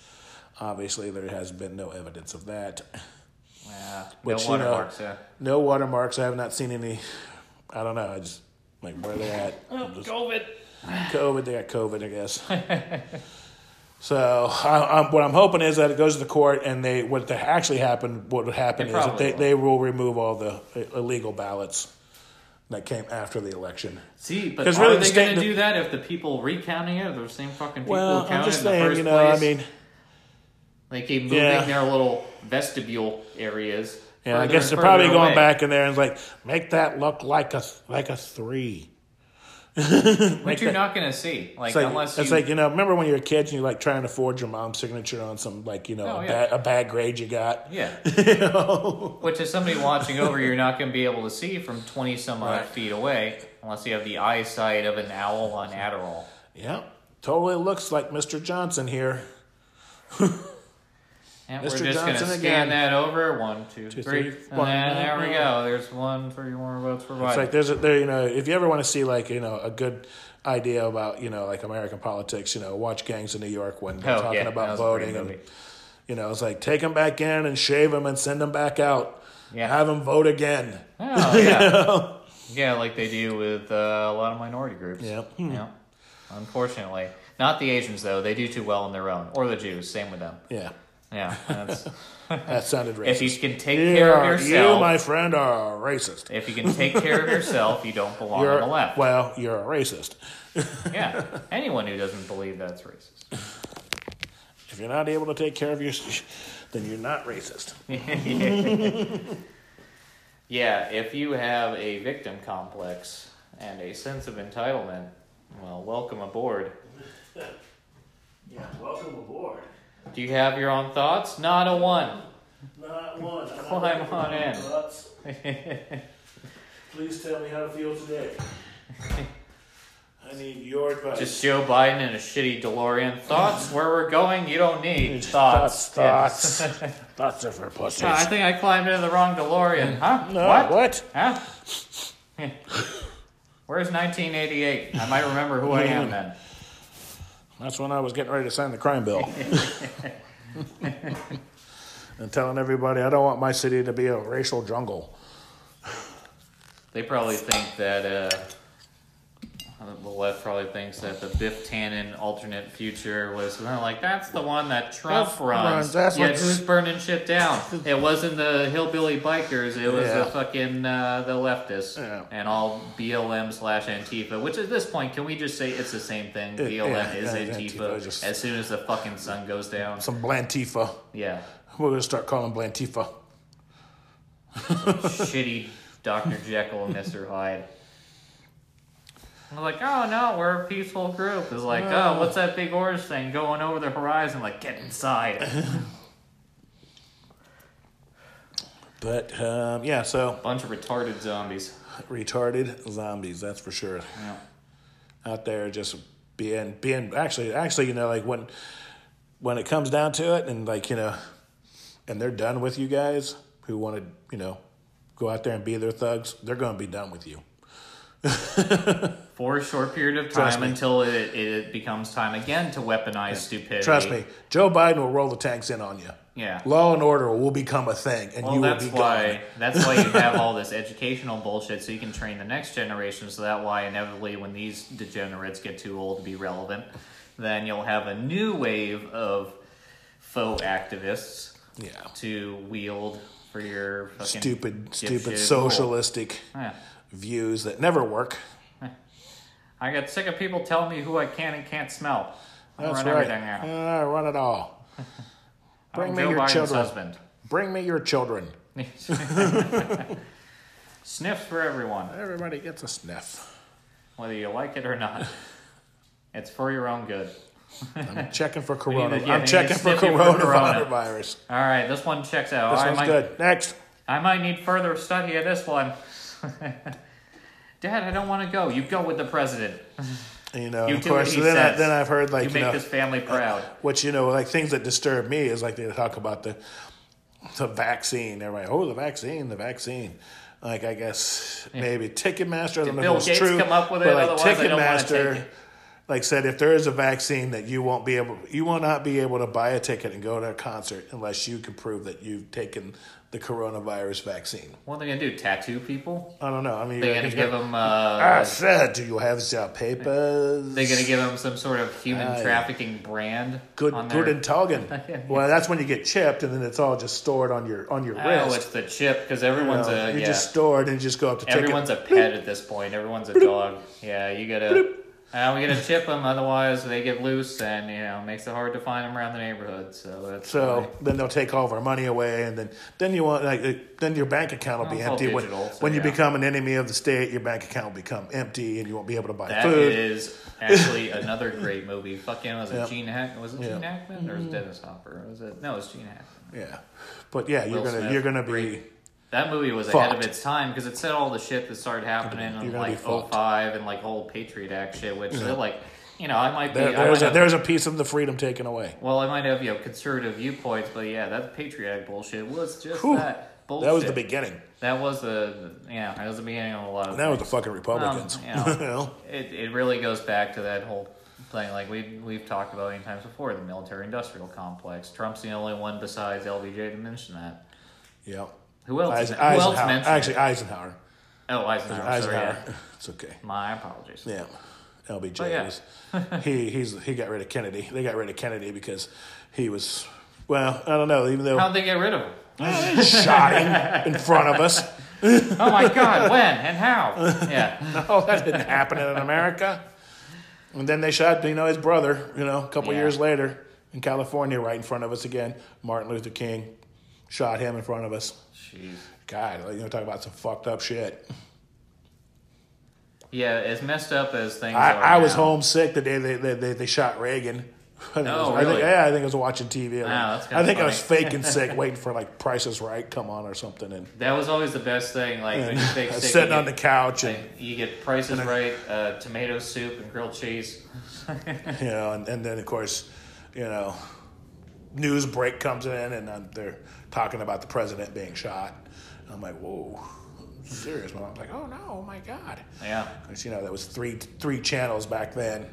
Obviously, there has been no evidence of that. Yeah, Which, no you know, watermarks. Yeah. No watermarks. I have not seen any. I don't know. I just like where they at. Oh, Just COVID. COVID. They got COVID, I guess. so I, I'm, what I'm hoping is that it goes to the court, and they what the, actually happened. What would happen They is that they, will. they will remove all the illegal ballots that came after the election. See, but are really they going to do that if the people recounting it are the same fucking people Well, who counted in the saying, first you know, place? I mean, they keep moving Yeah. their little vestibule areas. yeah, I guess they're probably going away. back in there and like make that look like a like a three. which you're not going to see. Like, It's like, unless it's you, like you know. Remember when you were a kid and you're like trying to forge your mom's signature on some like you know Oh, a, yeah. bad, a bad grade you got. yeah. you know? Which is somebody watching over, you're not going to be able to see from 20 some odd Right. feet away unless you have the eyesight of an owl on Adderall. Yeah, totally looks like Mr. Johnson here. And Mr. we're just going to Johnson scan again. that over. One, two, Two, three. three, And one. then there we go. There's one, three more votes for Biden. It's like there's a, there you know if you ever want to see like you know a good idea about you know like American politics, you know watch Gangs of New York when they're Oh, talking yeah, about was a great voting and you know it's like take them back in and shave them and send them back out. Yeah. Have them vote again. Oh, yeah. yeah, like they do with uh, a lot of minority groups. Yeah. Yeah. Unfortunately. Not the Asians, though. They do too well on their own. Or the Jews. Same with them. Yeah, Yeah. That's, that sounded racist. if you can take You care of yourself, You, my friend, are a racist. if you can take care of yourself, you don't belong You're on the left. well, you're a racist. Yeah. Anyone who doesn't believe that's racist. If you're not able to take care of yourself, then you're not racist. Yeah, if you have a victim complex and a sense of entitlement, well, welcome aboard. Yeah, welcome aboard. Do you have your own thoughts? Not a one. Not one. Climb on in. Please tell me how to feel today. I need your advice. Just Joe Biden in a shitty DeLorean. Thoughts? Where we're going? You don't need thoughts. Thoughts. Yeah. thoughts. thoughts are for pussies. I think I climbed into the wrong DeLorean. Huh? no, what? what? Huh? Where's 1988? I might remember who I am then. That's when I was getting ready to sign the crime bill. and telling everybody I don't want my city to be a racial jungle. They probably think that uh, the left probably thinks that the Biff Tannen alternate future was like that's the one that Trump That's- runs. runs, that's what's- who's burning shit down? It wasn't the hillbilly bikers. It was Yeah. the fucking uh, the leftists Yeah. and all BLM slash Antifa. Which at this point, can we just say it's the same thing? It- BLM yeah, is yeah, Antifa. Just- As soon as the fucking sun goes down. Some Blantifa. Yeah, We're gonna start calling Blantifa. shitty Dr. Jekyll and Mr. Hyde. I'm like, oh no, we're a peaceful group. It's like, oh, what's that big orange thing going over the horizon? Like, get inside. But um, yeah, so Bunch of retarded zombies. retarded zombies, that's for sure. Yeah. Out there just being being actually actually, you know, like when when it comes down to it and like, you know, and they're done with you guys who want to, you know, go out there and be their thugs, they're gonna be done with you. For a short period of time until it, it becomes time again to weaponize stupidity. Trust me, Joe Biden will roll the tanks in on you. Yeah. Law and order will become a thing, and Well, you will that's be why gone. that's why you have all this educational bullshit, so you can train the next generation. So that why inevitably, when these degenerates get too old to be relevant, then you'll have a new wave of faux activists Yeah, to wield for your fucking stupid, stupid socialistic Yeah. Views that never work. I get sick of people telling me who I can and can't smell. I That's run right. everything out. Uh, run it all. Bring me Joe your Biden's children. husband. Bring me your children. Sniffs for everyone, Everybody gets a sniff. whether you like it or not. It's for your own good. I'm checking for corona. to- yeah, I'm checking for for corona. coronavirus. All right, this one checks out. This I one's might, good. Next. I might need further study of this one. Dad, I don't want to go. You go with the president. You know, You of course. he Then, I, then I've heard like You you, make know, this family uh, proud. which you know, like things that disturb me is like they talk about the the vaccine. Everybody, oh, the vaccine, the vaccine. Like I guess maybe Ticketmaster. I don't know Bill if it's Gates true, come up with but it? like Otherwise, I don't wanna take Ticketmaster, it. like said, if there is a vaccine that you won't be able, you will not be able to buy a ticket and go to a concert unless you can prove that you've taken the coronavirus vaccine. What are they gonna do? Tattoo people? I don't know. I mean, They're gonna give them. I Uh, said, do you have the papers? they're gonna give them some sort of human yeah. trafficking brand. Good, good and Togan. Well, that's when you get chipped, and then it's all just stored on your on your Oh, wrist. it's the chip because You everyone's know, a you yeah. just store it and you just go up to Everyone's a pet at this point. Everyone's a dog. Yeah, you gotta. Uh, we gotta chip them, otherwise they get loose, and you know makes it hard to find them around the neighborhood. So that's So why- then they'll take all of our money away, and then then you want like uh, then your bank account will be Well, it's all empty. When, so when you become an enemy of the state, your bank account will become empty, and you won't be able to buy that food. is actually another great movie. Fucking was it Yep. Gene Hack? Was it Yeah. Gene Hackman or was it Dennis Hopper? Was it no? It was Gene Hackman. Yeah, but yeah, you're gonna Smith, you're gonna be great. That movie was ahead of its time because it said all the shit that started happening You're in like fucked. 05 and like whole Patriot Act shit, which they're like, you know, I might be. there, I there's might a, have, there's a piece of the freedom taken away. well, I might have you know conservative viewpoints, but yeah, that Patriot Act bullshit was just Whew. that bullshit. That was the beginning. That was the yeah, that was the beginning of a lot of. That was the fucking Republicans. Um, you know. You know? It it really goes back to that whole thing like we we've talked about many times before the military industrial complex. Trump's the only one besides LBJ to mention that. Yeah. Who else? Eisen- who else Eisenhower. mentioned Actually. Eisenhower. Oh, Eisenhower. Eisenhower. Sorry, yeah. It's okay. My apologies. Yeah. LBJ Oh, yeah. was he he's he got rid of Kennedy. They got rid of Kennedy because he was well, I don't know, even though How'd they get rid of him? they shot him in front of us. Oh my God! when and how? Yeah. Oh, that didn't happen in America. And then they shot, you know, his brother, you know, a couple Yeah. years later in California, right in front of us again. Martin Luther King shot him in front of us. Jeez. God, you know, talk about some fucked up shit. Yeah, as messed up as things I, are. I was homesick the day they, they, they, they shot Reagan I think, Oh, was, I think really? yeah, I think I was watching TV. Wow, I think I was faking sick, waiting for like Prices Right come on or something, and, That was always the best thing. Like when and you fake sick, sitting on the couch and like, you get prices right, uh, tomato soup and grilled cheese. you know, and, and then of course, you know, news break comes in and um, they're talking about the president being shot. And I'm like, whoa, serious? man. I'm like, oh no, oh my god, Yeah. because you know that was three three channels back then.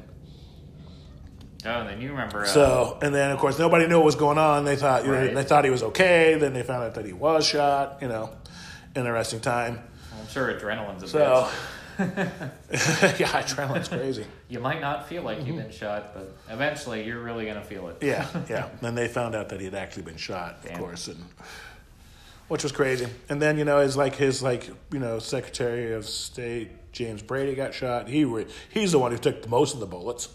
Oh, and then you remember. Uh, So, and then of course nobody knew what was going on. They thought know, Right. they thought he was okay. Then they found out that he was shot. You know, interesting time. I'm sure adrenaline's a So. yeah, adrenaline's crazy. You might not feel like Mm-hmm. you've been shot, but eventually you're really gonna feel it. Yeah, yeah. Then they found out that he had actually been shot, of Damn. course, and which was crazy. And then you know, his like his like you know Secretary of State James Brady got shot. He re- he's the one who took the most of the bullets.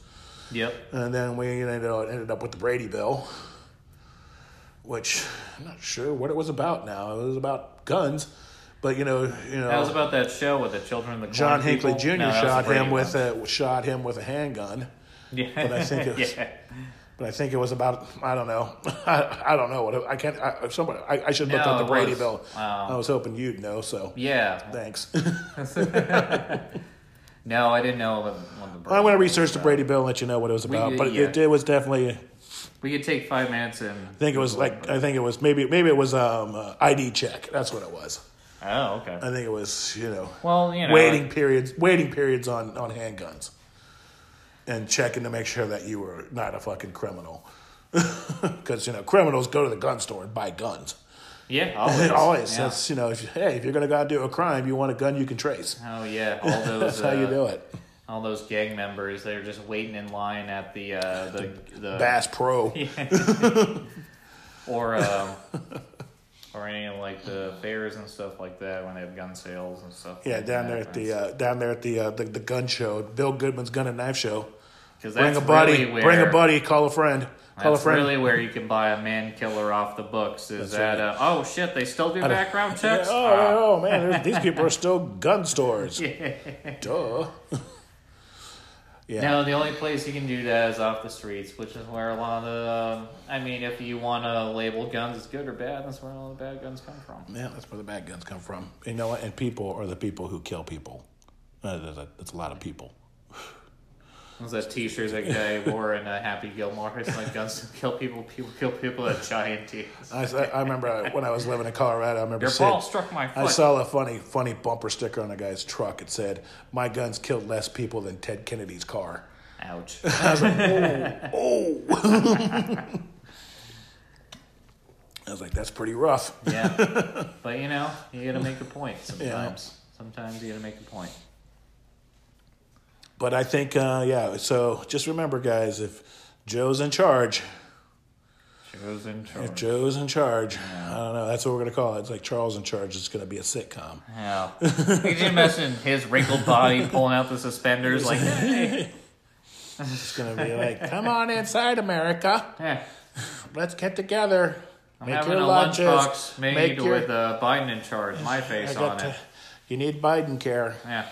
Yep. And then we ended up, ended up with the Brady bill, which I'm not sure what it was about. Now it was about guns, but you know, you know, That was about that show with the children the John Hinckley people. Jr. No, that was the shot him with one. a shot him with a handgun. Yeah. but I think it was- yeah. But I think it was about I don't know I, I don't know what I can't I, somebody I, I should look No, up the Brady was. bill. Wow. I was hoping you'd know. So Yeah. thanks. No, I didn't know what the. Brady I'm going to research the. Brady bill and let you know what it was We- about. but yeah. it, it was definitely. We could take five minutes and. I think it was like I think it was maybe maybe it was um uh, ID check. That's what it was. Oh, okay. I think it was you know Well, you know. waiting periods waiting periods on on handguns and checking to make sure that you were not a fucking criminal. Because you know criminals go to the gun store and buy guns. Yeah, always. Always. Yeah. That's you know, if hey, if you're gonna go out and do a crime, you want a gun you can trace. Oh yeah, all those. That's how you uh, do it. All those gang members, they're just waiting in line at the uh, the the Bass Pro. or um, or any of like the fairs and stuff like that when they have gun sales and stuff. Yeah, like down there at the uh, down there at the, uh, the the gun show, Bill Goodman's Gun and Knife Show. 'Cause Bring a buddy, really where, bring a buddy, call a friend, call a That's friend. really where you can buy a man killer off the books. Is That's that uh, oh shit? They still do background Yeah, checks. oh, Ah. oh man, these people are still gun stores. Duh. yeah. No, the only place you can do that is off the streets, which is where a lot of the. Um, I mean, if you want to label guns as good or bad, that's where all the bad guns come from. Yeah, that's where the bad guns come from. You know what? And people are the people who kill people. Uh, a, that's a lot of people. Was that T-shirt that guy wore in uh, Happy Gilmore? It's like guns don't kill people, people kill people at giant teeth. I, I remember when I was living in Colorado. I remember Your seeing- ball struck my foot. I saw a funny, funny bumper sticker on a guy's truck. It said, "My guns killed less people than Ted Kennedy's car." Ouch. I was like, "Oh, oh." I was like, "That's pretty rough." yeah, but you know, you got to make a point sometimes. Sometimes you got to make a point. But I think, uh, yeah. So just remember, guys, if Joe's in charge, Joe's in charge. if. Joe's in charge, I don't know. That's what we're gonna call it. It's like Charles in charge. It's gonna be a sitcom. Yeah. Could you imagine his wrinkled body pulling out the suspenders like, hey, It's gonna be like, "Come on inside, America. yeah, Let's get together. I'm Make having your a lunches. lunchbox made Make your- with uh, Biden in charge, my face on to- it. You need Biden care. Yeah.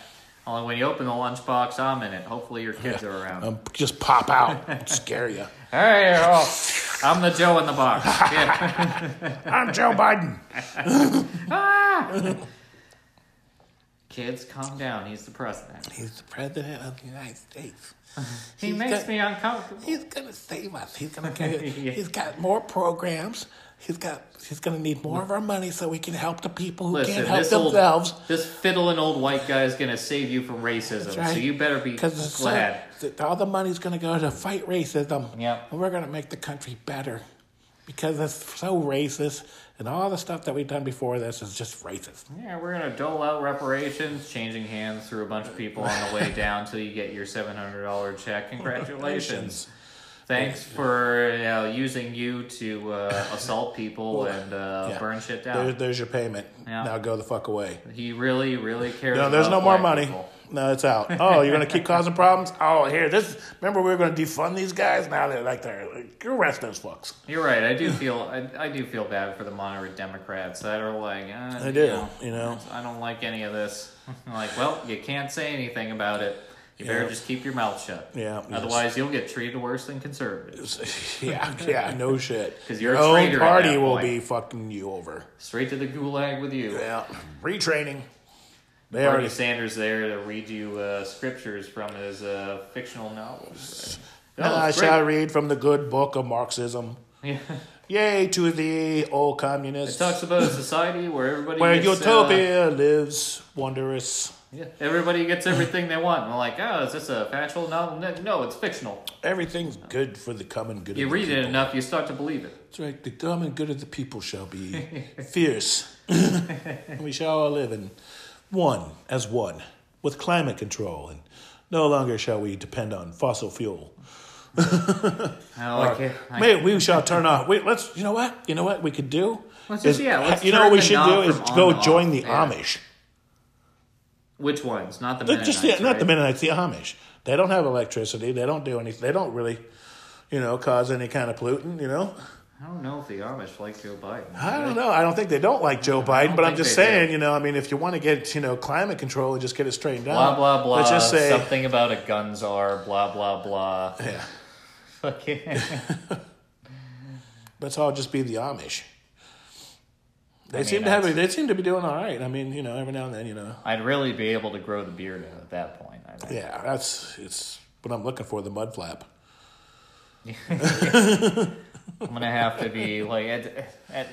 Only when you open the lunchbox, I'm in it. Hopefully your kids are around. Um, just pop out, scare you. Hey, oh, I'm the Joe in the box. Yeah. I'm Joe Biden. Ah! Kids, calm down. He's the president. He's the president of the United States. He He's makes me uncomfortable. He's gonna save us. He's gonna. Yeah. He's got more programs. He's got. He's gonna need more of our money so we can help the people who Listen, can't help this old, themselves. this fiddling old white guy is gonna save you from racism. That's So you better be Because glad. all the money's gonna go to fight racism. Yep. And we're gonna make the country better because it's so racist, and all the stuff that we've done before this is just racist. Yeah, we're gonna dole out reparations, changing hands through a bunch of people on the way down till you get your seven hundred dollar check. Congratulations! Thanks for you know, using you to uh, assault people and uh, Yeah. burn shit There, down. there's your payment. Yeah. Now go the fuck away. He really, really cares. No, there's no more money. people. No, it's out. Oh, you're gonna keep causing problems? Oh, here, this. Remember, we were gonna defund these guys. Now they're like they're like, arrest those fucks. You're right. I do feel I, I do feel bad for the moderate Democrats that are like, uh, I do. know, You know, I don't like any of this. I'm like, well, you can't say anything about it. You better just keep your mouth shut. Yeah, yes. Otherwise, you'll get treated worse than conservatives. yeah, yeah, no shit. 'Cause you're Your own party will be fucking you over. Straight to the gulag with you. Yeah, retraining. They Bernie already Sanders there to read you uh, scriptures from his uh, fictional novels. Now I shall read from the good book of Marxism. Yeah. Yay to thee, O communists! It talks about a society where everybody where gets, uh, utopia lives wondrous. Yeah, everybody gets everything they want. And we're like, oh, is this a factual novel? No, No, it's fictional. Everything's good for the common good. You of the read it enough, you start to believe it. That's right. The common good of the people shall be fierce. and we shall all live in one as one with climate control, and no longer shall we depend on fossil fuel. Oh, I, Maybe we shall turn off. Wait, let's. You know what? You know what we could do? Let's just- Is- yeah, let's you know what we should do is go join off. the Yeah. Amish. Which ones? Not the Mennonites, just yeah, not the? Mennonites, the Amish. They don't have electricity. They don't do anything. They don't really, you know, cause any kind of pollutant. You know. I don't know if the Amish like Joe Biden. I don't know. I don't think they don't like Joe Biden, but I'm just saying, do. you know, I mean, if you want to get, you know, climate control and just get it straightened Blah out, blah blah. Let's just say, something about a gun czar. Blah blah blah. yeah, Fucking. let's all just be the Amish. They I seem to have. They seem to be doing all right. I mean, you know, every now and then, you know, I'd really be able to grow the beard at that point. I think. yeah, that's it's what I'm looking for. The mud flap. I'm gonna have to be like, as,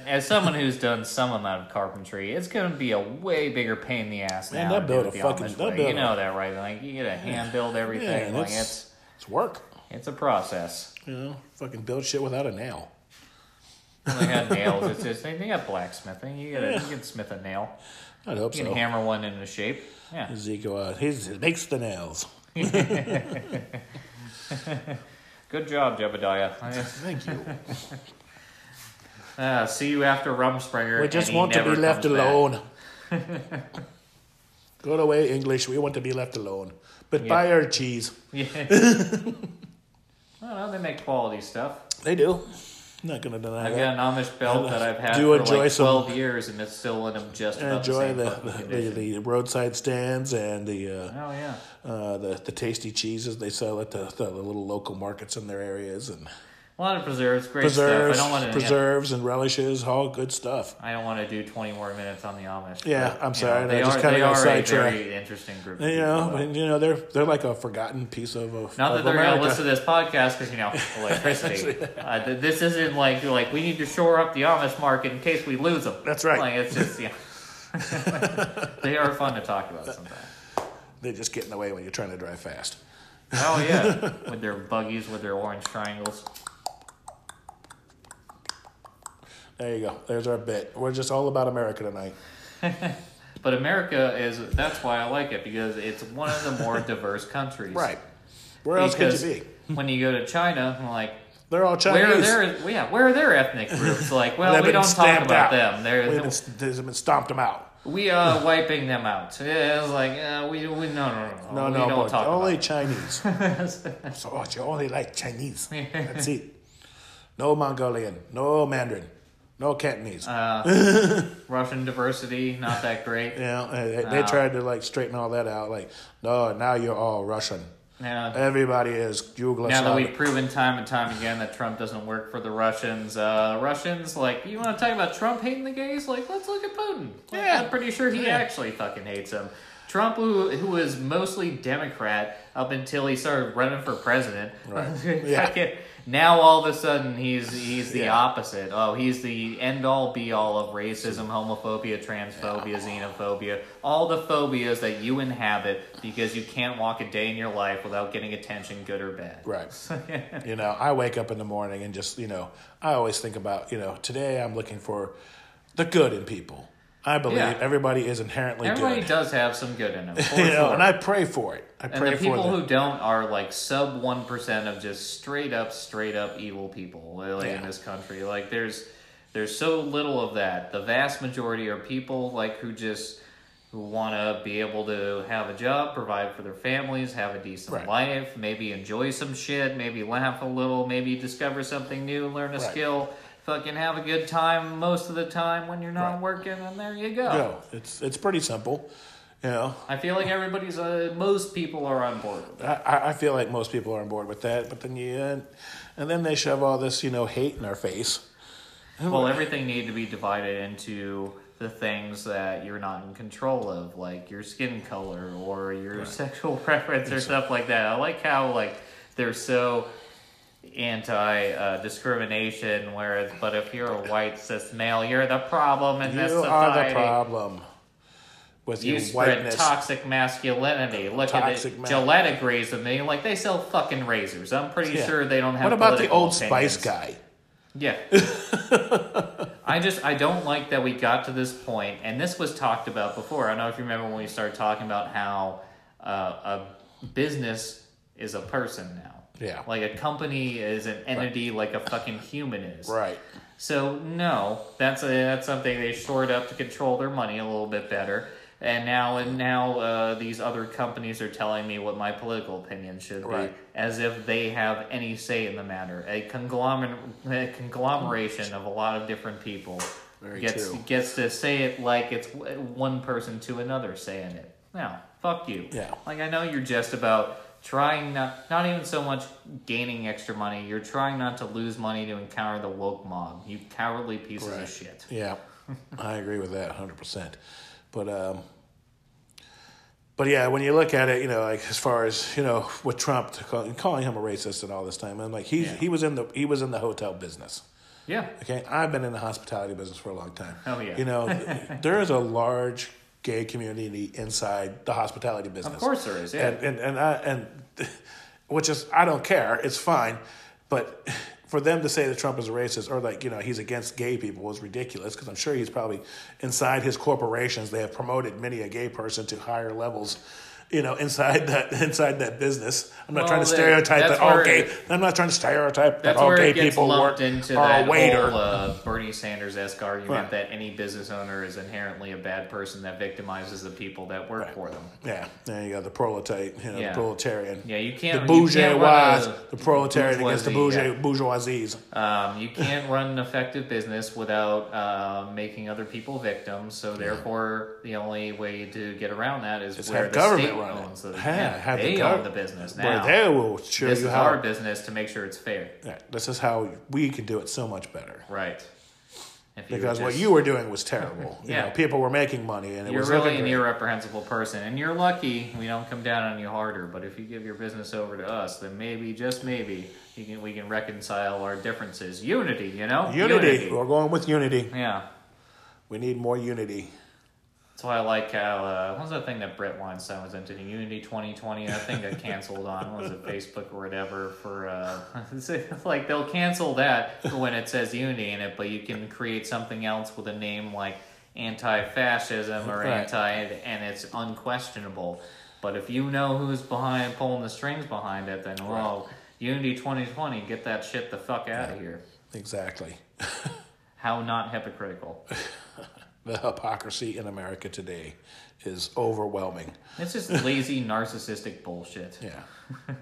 as someone who's done some amount of carpentry, it's gonna be a way bigger pain in the ass Man, now. they'll build do a the fucking- they'll build You know that, right? Like you gotta hand build everything. Yeah, like it's- it's It's work. it's a process. You know, fucking build shit without a nail. They got nails. It's just they got blacksmithing. You gotta you can smith a nail. I'd hope You can hammer one into shape. Yeah. Ezekiel, uh, he's, he makes the nails. Good job, Jebediah. Thank you. Uh, see you after Rumspringa. We just want to be left alone. Go away, English. We want to be left alone. But Yeah. buy our cheese. Yeah. well, they make quality stuff. They do. Not going to deny I've that. got an Amish belt that I've had Do for enjoy like some- 12 years, and it's still in just about Enjoy the the, same the, fucking the, condition. the roadside stands and the uh, oh, yeah. uh, the the tasty cheeses they sell at the, the little local markets in their areas and A lot of preserves, great preserves, stuff. I don't want to preserves and relishes, all good stuff. I don't want to do 20 more minutes on the Amish. Yeah, but, I'm you sorry, know, I they just are, kinda they got are a very interesting group. Of You know, and, you know they're they're like a forgotten piece of, of Not that they're going to listen to this podcast because you know electricity. uh, this isn't like you're like we need to shore up the Amish market in case we lose them. That's right. Like it's just yeah. they are fun to talk about sometimes. They just get in the way when you're trying to drive fast. Oh yeah, with their buggies with their orange triangles. There you go. There's our bit. We're just all about America tonight. But America is that's why I like it because it's one of the more diverse countries. Right. Where else could Because you be? when you go to China, I'm like, They're all Chinese. where are their well, yeah, where are their ethnic groups? Like, well, we don't talk about out. them. They're We've been, they've been stomped them out. we are wiping them out. Yeah, it's like uh, we we no no no No, no we no, don't talk only about Chinese. so oh, you only like Chinese. That's it. No Mongolian. No Mandarin. No Cantonese. uh, Russian diversity not that great. know, they, they uh, tried to like straighten all that out. Like, no, now you're all Russian. Now, Everybody is Yugoslav. now that we've proven time and time again that Trump doesn't work for the Russians, uh, Russians like you want to talk about Trump hating the gays? Like let's look at Putin. Like, Yeah. I'm pretty sure he Yeah. actually fucking hates them. Trump, who who was mostly Democrat up until he started running for president, Right. Yeah. Now all of a sudden he's he's the Yeah. opposite. Oh, he's the end all be all of racism, homophobia, transphobia, xenophobia, all the phobias that you inhabit because you can't walk a day in your life without getting attention, good or bad. Right. you know, I wake up in the morning and just, you know, I always think about, you know, today I'm looking for the good in people. I believe Yeah. everybody is inherently good. Everybody good. does have some good in them. You know, and I pray for it. I And pray the for people who don't are like sub one percent of just straight up, straight up evil people really in this country. Like there's there's so little of that. The vast majority are people like who just who want to be able to have a job, provide for their families, have a decent Right. life, maybe enjoy some shit, maybe laugh a little, maybe discover something new, learn a Right. skill, fucking have a good time most of the time when you're not Right. working, and there you go. go. It's it's pretty simple. You know, I feel like everybody's uh, most people are on board. with that. I, I feel like most people are on board with that, but then you, and, and then they shove all this, you know, hate in our face. Well, everything needed to be divided into the things that you're not in control of, like your skin color or your sexual preference or stuff like that. I like how like they're so anti uh, discrimination, whereas but if you're a white cis male, you're the problem in You this are the problem with You your spread whiteness. toxic masculinity. Look Toxic at it. Gillette agrees with me. Like they sell fucking razors. I'm pretty Yeah. sure they don't have. what about the Old Spice guy? Yeah. I just I don't like that we got to this point, and this was talked about before. I don't know if you remember when we started talking about how uh, a business is a person now. Yeah. Like a company is an entity, like a fucking human is. Right. So no, that's a, that's something they shored up to control their money a little bit better. And now and now uh, these other companies are telling me what my political opinion should Right. be, as if they have any say in the matter. A conglomerate, a conglomeration of a lot of different people Very gets true. gets to say it like it's one person to another saying it. Now, fuck you. Yeah. Like I know you're just about trying not not even so much gaining extra money. You're trying not to lose money to encounter the woke mob. You cowardly pieces Right. of shit. Yeah, I agree with that 100%. But, um, but yeah, when you look at it, you know, like as far as you know, with Trump call- calling him a racist and all this time, and like he Yeah. he was in the he was in the hotel business. Yeah. Okay, I've been in the hospitality business for a long time. Oh, yeah. You know, there is a large gay community inside the hospitality business. Of course there is, yeah. And and and, I, and which is I don't care. It's fine, but for them to say that Trump is a racist or like you know he's against gay people was ridiculous because I'm sure he's probably inside his corporations they have promoted many a gay person to higher levels. You know, inside that inside that business, I'm not Well, trying to stereotype that all gay. I'm not trying to stereotype that all gay people work into are that a waiter. whole uh, Bernie Sanders esque argument Right. that any business owner is inherently a bad person that victimizes the people that work Right. for them. Yeah, there you go. The proletariat, you know, Yeah. the proletarian. Yeah, you can't. can't bourgeois, run the proletariat against the bourgeois, yeah. bourgeoisies. Um, you can't run an effective business without uh, making other people victims. So therefore, the only way to get around that is Just where the government state run it. owns the Yeah, yeah, have the they gov- own the business Where now. they will show This you how. our business to make sure it's fair. yeah, this is how we can do it so much better. Right. You Because what you were doing was terrible. You Yeah. know, people were making money, and it You're was really an irreprehensible person, and you're lucky we don't come down on you harder. But if you give your business over to us, then maybe, just maybe, you can, we can reconcile our differences. Unity, you know? Unity. We're going with unity. Yeah. We need more unity. That's why I like how, uh, what was that thing that Bret Weinstein was into? Unity 2020? That thing got canceled on, what was it, Facebook or whatever, for, uh, like they'll cancel that when it says Unity in it, but you can create something else with a name like anti-fascism or Right. anti, and it's unquestionable. But if you know who's behind, pulling the strings behind it, then, well, Unity 2020, get that shit the fuck out of here. Exactly. How not hypocritical. The hypocrisy in America today is overwhelming. It's just lazy, narcissistic bullshit. Yeah.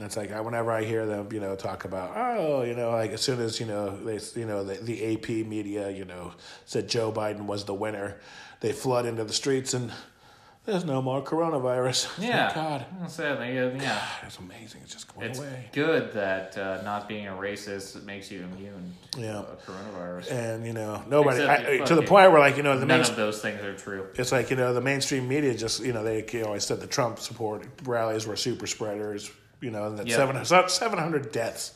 It's like I, whenever I hear them, you know, talk about, oh, you know, like as soon as you know they, you know, the, the AP media, you know, said Joe Biden was the winner, they flood into the streets and there's no more coronavirus. Thank Yeah. God, That's it. They, uh, Yeah. it's amazing. It's just going It's away. good that uh, not being a racist makes you immune Yeah. to uh, coronavirus. And you know, nobody I, to the point where, like, you know, the None main, of those things are true. it's like you know the mainstream media just you know they you always said the Trump support rallies were super spreaders. You know, and that Yeah. seven 700 deaths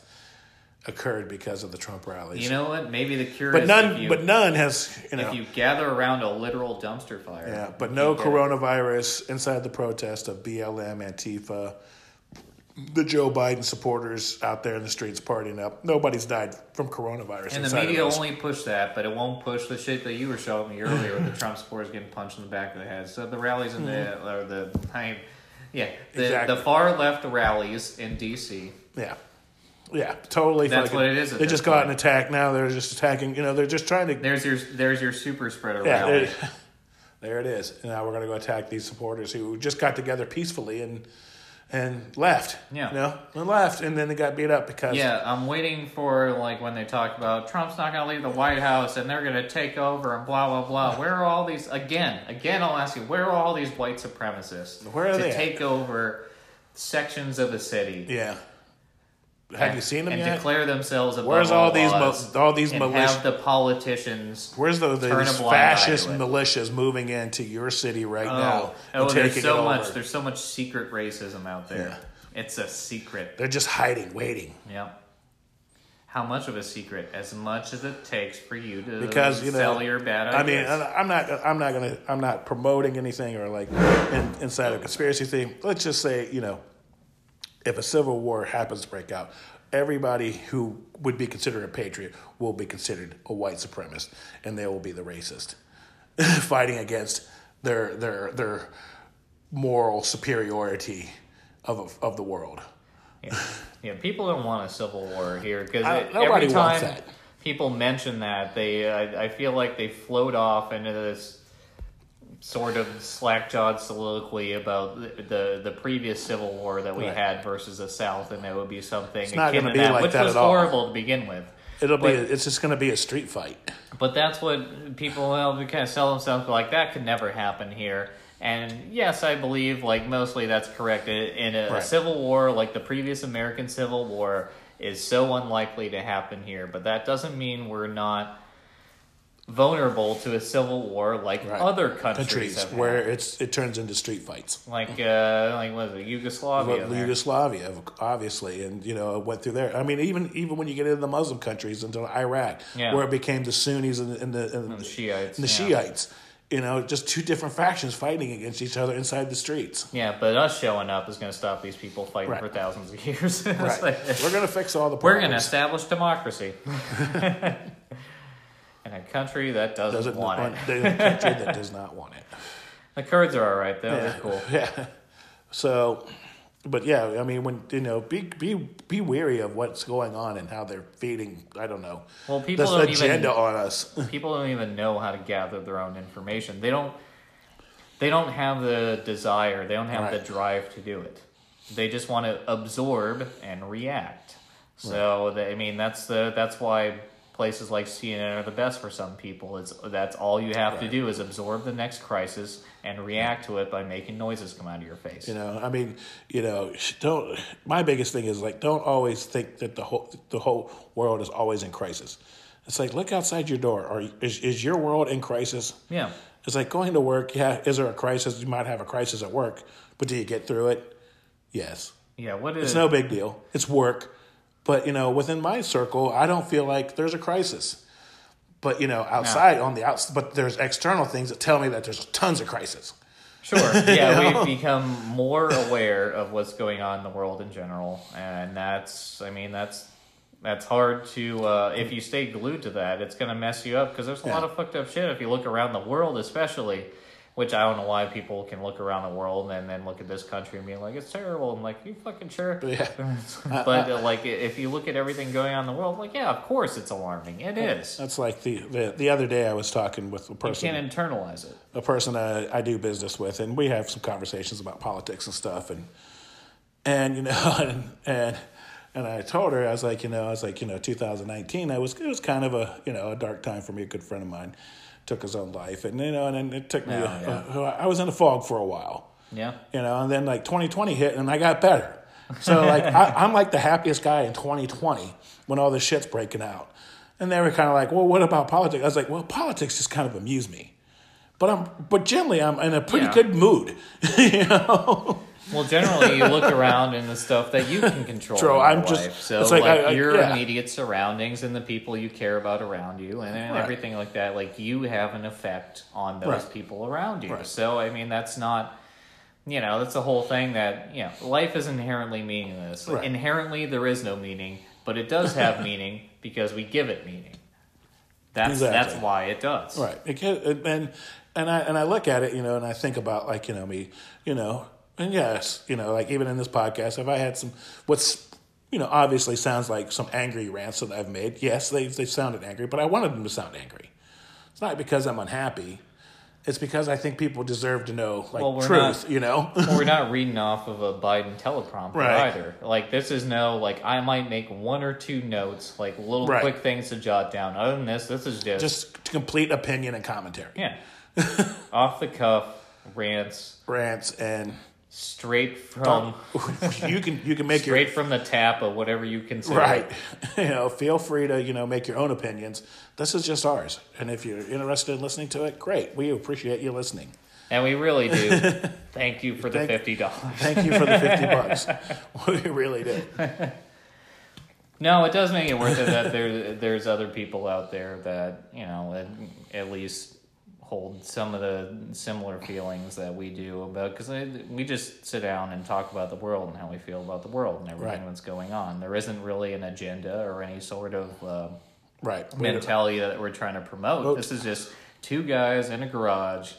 occurred because of the Trump rallies. You know what? Maybe the cure but is none, you, but none has you know. if you gather around a literal dumpster fire. yeah, but no coronavirus inside the protest of BLM, Antifa, the Joe Biden supporters out there in the streets partying up. Nobody's died from coronavirus. And the media only push that, but it won't push the shit that you were showing me earlier with the Trump supporters getting punched in the back of the head. So the rallies in the mm-hmm. or the I, yeah, the, Exactly. the far left rallies in D.C. Yeah. Yeah, totally. That's fucking- what it is They just got an point. attack now. They're just attacking. You know, they're just trying to. There's your there's your super spreader Yeah, rally. there- it is. And now we're going to go attack these supporters who just got together peacefully and and left. Yeah. You know, and left, and then they got beat up because Yeah, I'm waiting for like when they talk about Trump's not going to leave the White House and they're going to take over and blah blah blah. Where are all these again? Again, I'll ask you, where are all these white supremacists Where are to they at? take over sections of the city? yeah. Have and- you seen them and yet? declare themselves above Where's all these mo- laws all these and militia? have the politicians? Where's the, turn these fascist militias moving into your city right Oh, now oh and there's so much. There's so much secret racism out there. It's a secret. They're just hiding, waiting. Yeah. How much of a secret? As much as it takes for you to because you know sell your bad I mean. I'm not. I'm not gonna. I'm not promoting anything or like in, inside a conspiracy thing. Let's just say, you know, if a civil war happens to break out, everybody who would be considered a patriot will be considered a white supremacist, and they will be the racist, fighting against their their their moral superiority of of the world. Yeah. yeah, people don't want a civil war here because every time wants that. people mention that, they I, I feel like they float off into this sort of slack-jawed soliloquy about the the, the previous civil war that we Right. had versus the South, and that would be something it's not akin gonna be that, like which that was at all. horrible to begin with. It'll be. But- it's just going to be a street fight. But that's what people well, they kind of sell themselves like that could never happen here. And yes, I believe like mostly that's correct. In a, a civil war like the previous American Civil War is so unlikely to happen here. But that doesn't mean we're not vulnerable to a civil war like Right. other countries, Countries have where had. it's it turns into street fights. like uh, like what is it Yugoslavia? Well. Yugoslavia, obviously, and you know, it went through there. I mean, even even when you get into the Muslim countries, into Iraq, Yeah. where it became the Sunnis and, and the and the Shiites, and the yeah. Shiites. You know, just two different factions fighting against each other inside the streets. Yeah, but us showing up is going to stop these people fighting Right. for thousands of years. Right. like- We're gonna fix all the problems. We're going to establish democracy. In a country that doesn't, doesn't want it. the country that does not want it. The Kurds are all right, though. Yeah. They're cool. Yeah. So, but yeah, I mean, when you know, be be be wary of what's going on and how they're feeding. I don't know. Well, people this don't agenda even on us. people don't even know how to gather their own information. They don't. They don't have the desire. They don't have Right. the drive to do it. They just want to absorb and react. So they, I mean, that's the that's why places like CNN are the best for some people. It's that's all you have to do is absorb the next crisis and react to it by making noises come out of your face. You know, I mean, you know, don't. My biggest thing is like, don't always think that the whole the whole world is always in crisis. It's like look outside your door. Are is is your world in crisis? Yeah. It's like going to work. Yeah, is there a crisis? You might have a crisis at work, but do you get through it? Yes. Yeah. What is It's no big deal. It's work. But, you know, within my circle, I don't feel like there's a crisis. But, you know, outside on the outs, but there's external things that tell me that there's tons of crisis. Sure. Yeah, we've become more aware of what's going on in the world in general, and that's. I mean, that's that's hard to. Uh, if you stay glued to that, it's going to mess you up because there's a lot of fucked up shit. If you look around the world, especially, which I don't know why people can look around the world and then look at this country and be like, it's terrible. I'm like, you fucking sure? Yeah. but uh, like, if you look at everything going on in the world, like, yeah, of course it's alarming. It is. That's like the, the, the other day I was talking with a person. You can't internalize it. a person I, I do business with, and we have some conversations about politics and stuff, and and you know, and and and I told her I was like, you know, I was like, you know, 2019, I was it was kind of a you know a dark time for me. A good friend of mine took his own life, and you know, and then it took me. Yeah, a- a- I was in the fog for a while, Yeah. you know, and then like 2020 hit, and I got better. So like I, I'm like the happiest guy in 2020 when all this shit's breaking out. And they were kind of like, well, what about politics? I was like, well, politics just kind of amuse me. But I'm, but generally, I'm in a pretty Yeah. good mood, you know. Well, generally, you look around in the stuff that you can control True, I'm just- life. So, it's like, like I- I- your yeah. immediate surroundings and the people you care about around you, and, and Right. everything like that. Like you have an effect on those Right. people around you. Right. So, I mean, that's not. You know, that's the whole thing that, you know, life is inherently meaningless. Like. Inherently, there is no meaning, but it does have meaning because we give it meaning. That's that's why it does. Right. It can, and and I and I look at it, you know, and I think about like you know me, you know, and yes, you know, like even in this podcast, if I had some what's you know obviously sounds like some angry rants that I've made. Yes, they they sounded angry, but I wanted them to sound angry. It's not because I'm unhappy. It's because I think people deserve to know like Well, truth. not- you know. Well, we're not reading off of a Biden teleprompter Right. either. Like this is no like I might make one or two notes, like little Right. quick things to jot down. Other than this, this is just, Just complete opinion and commentary, yeah, off the cuff rants rants, and straight from you can you can make your straight from the tap of whatever you consider. Right. You know, feel free to, you know, make your own opinions. This is just ours. And if you're interested in listening to it, great. We appreciate you listening. And we really do. Thank you for the Thank- fifty dollars. Thank you for the 50 bucks. We really do. No, it does make it worth it that there there's other people out there that you know at, at least hold some of the similar feelings that we do about because we just sit down and talk about the world and how we feel about the world and everything Right. that's going on. There isn't really an agenda or any sort of uh, Right. mentality that we're trying to promote. Vote. This is just two guys in a garage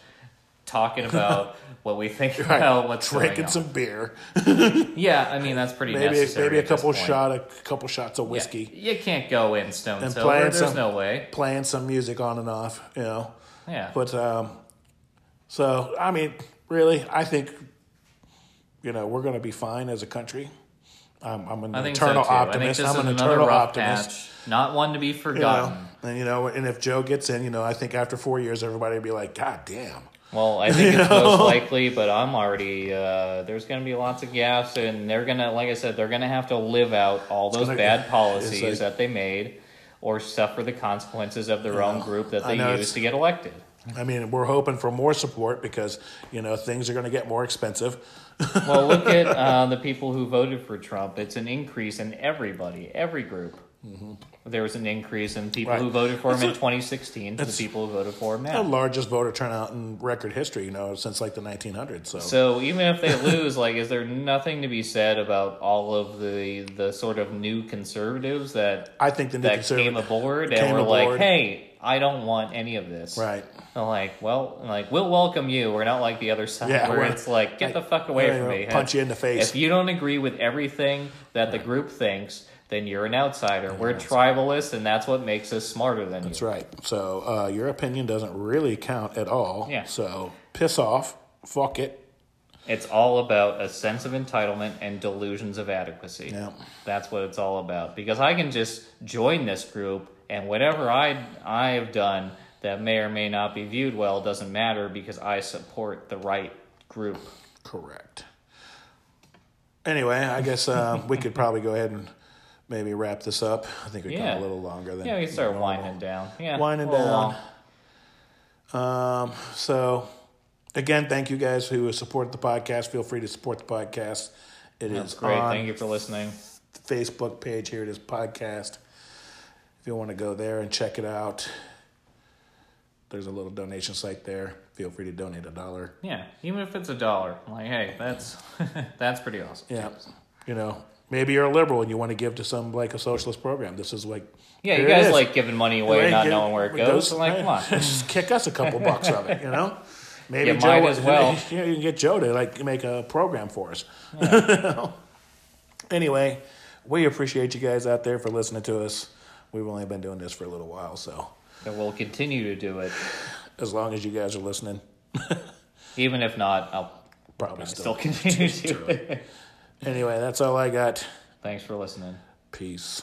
talking about what we think Right. about what's Drinking going on. some beer. yeah, I mean that's pretty Maybe necessary. maybe a couple shot a couple shots of Yeah, whiskey. you can't go in stone And sober. There's some- no way. Playing some music on and off, you know. Yeah. But um so I mean, really, I think you know, we're gonna be fine as a country. I'm, I'm an eternal so optimist. I think this I'm an eternal optimist. patch, not one to be You know, forgotten. and you know, and if Joe gets in, you know, I think after four years, everybody would be like, "God damn!" Well, I think it's most likely, but I'm already. Uh, there's going to be lots of gaps, and they're gonna, like I said, they're gonna have to live out all those gonna- bad policies like- that they made, or suffer the consequences of their own group that they used to get elected. I mean, we're hoping for more support because you know things are going to get more expensive. Well, look at uh, the people who voted for Trump. It's an increase in everybody, every group. There was an increase in people Mm-hmm. Right. who voted for him in 2016 to the people who voted for him The largest voter turnout in record history, you know, since like the 1900s. So, So even if they lose, like, is there nothing to be said about all of the the sort of new conservatives that I think the new that came aboard came and were like, "Hey, I don't want any of this." right? I'm like, well, like we'll welcome you. We're not like the other side Yeah, where it's like, get like, the fuck away from me. punch you in the face. If you don't agree with everything that the group thinks, then you're an outsider. We're tribalists, and that's what makes us smarter than That's you. That's right. So uh, your opinion doesn't really count at all. Yeah. So piss off. Fuck it. It's all about a sense of entitlement and delusions of adequacy. Yeah. That's what it's all about. Because I can just join this group, and whatever I I have done that may or may not be viewed well doesn't matter because I support the right group. Correct. Anyway, I guess uh, we could probably go ahead and maybe wrap this up. I think we've Yeah. gone a little longer than Yeah, we can start normal. winding down. Yeah, Winding down. long. Um, so, again, thank you guys who support the podcast. Feel free to support the podcast. It is That's great. on Thank you for listening. the Facebook page. Hear It Is, podcast. If you want to go there and check it out, there's a little donation site there. Feel free to donate a dollar. Yeah, even if it's a dollar, like, hey, that's that's pretty awesome. Yeah, you know, maybe you're a liberal and you want to give to some like a socialist program. This is like Yeah, you guys like giving money away, Right, not give- knowing where it goes. like, come on. just kick us a couple bucks of it, you know. Maybe You Joe, as well. Yeah, you can get Joe to like make a program for us. anyway, we appreciate you guys out there for listening to us. We've only been doing this for a little while, so And we'll continue to do it, as long as you guys are listening, even if not. I'll probably still still. continue to do it. Anyway, that's all I got. Thanks for listening. Peace.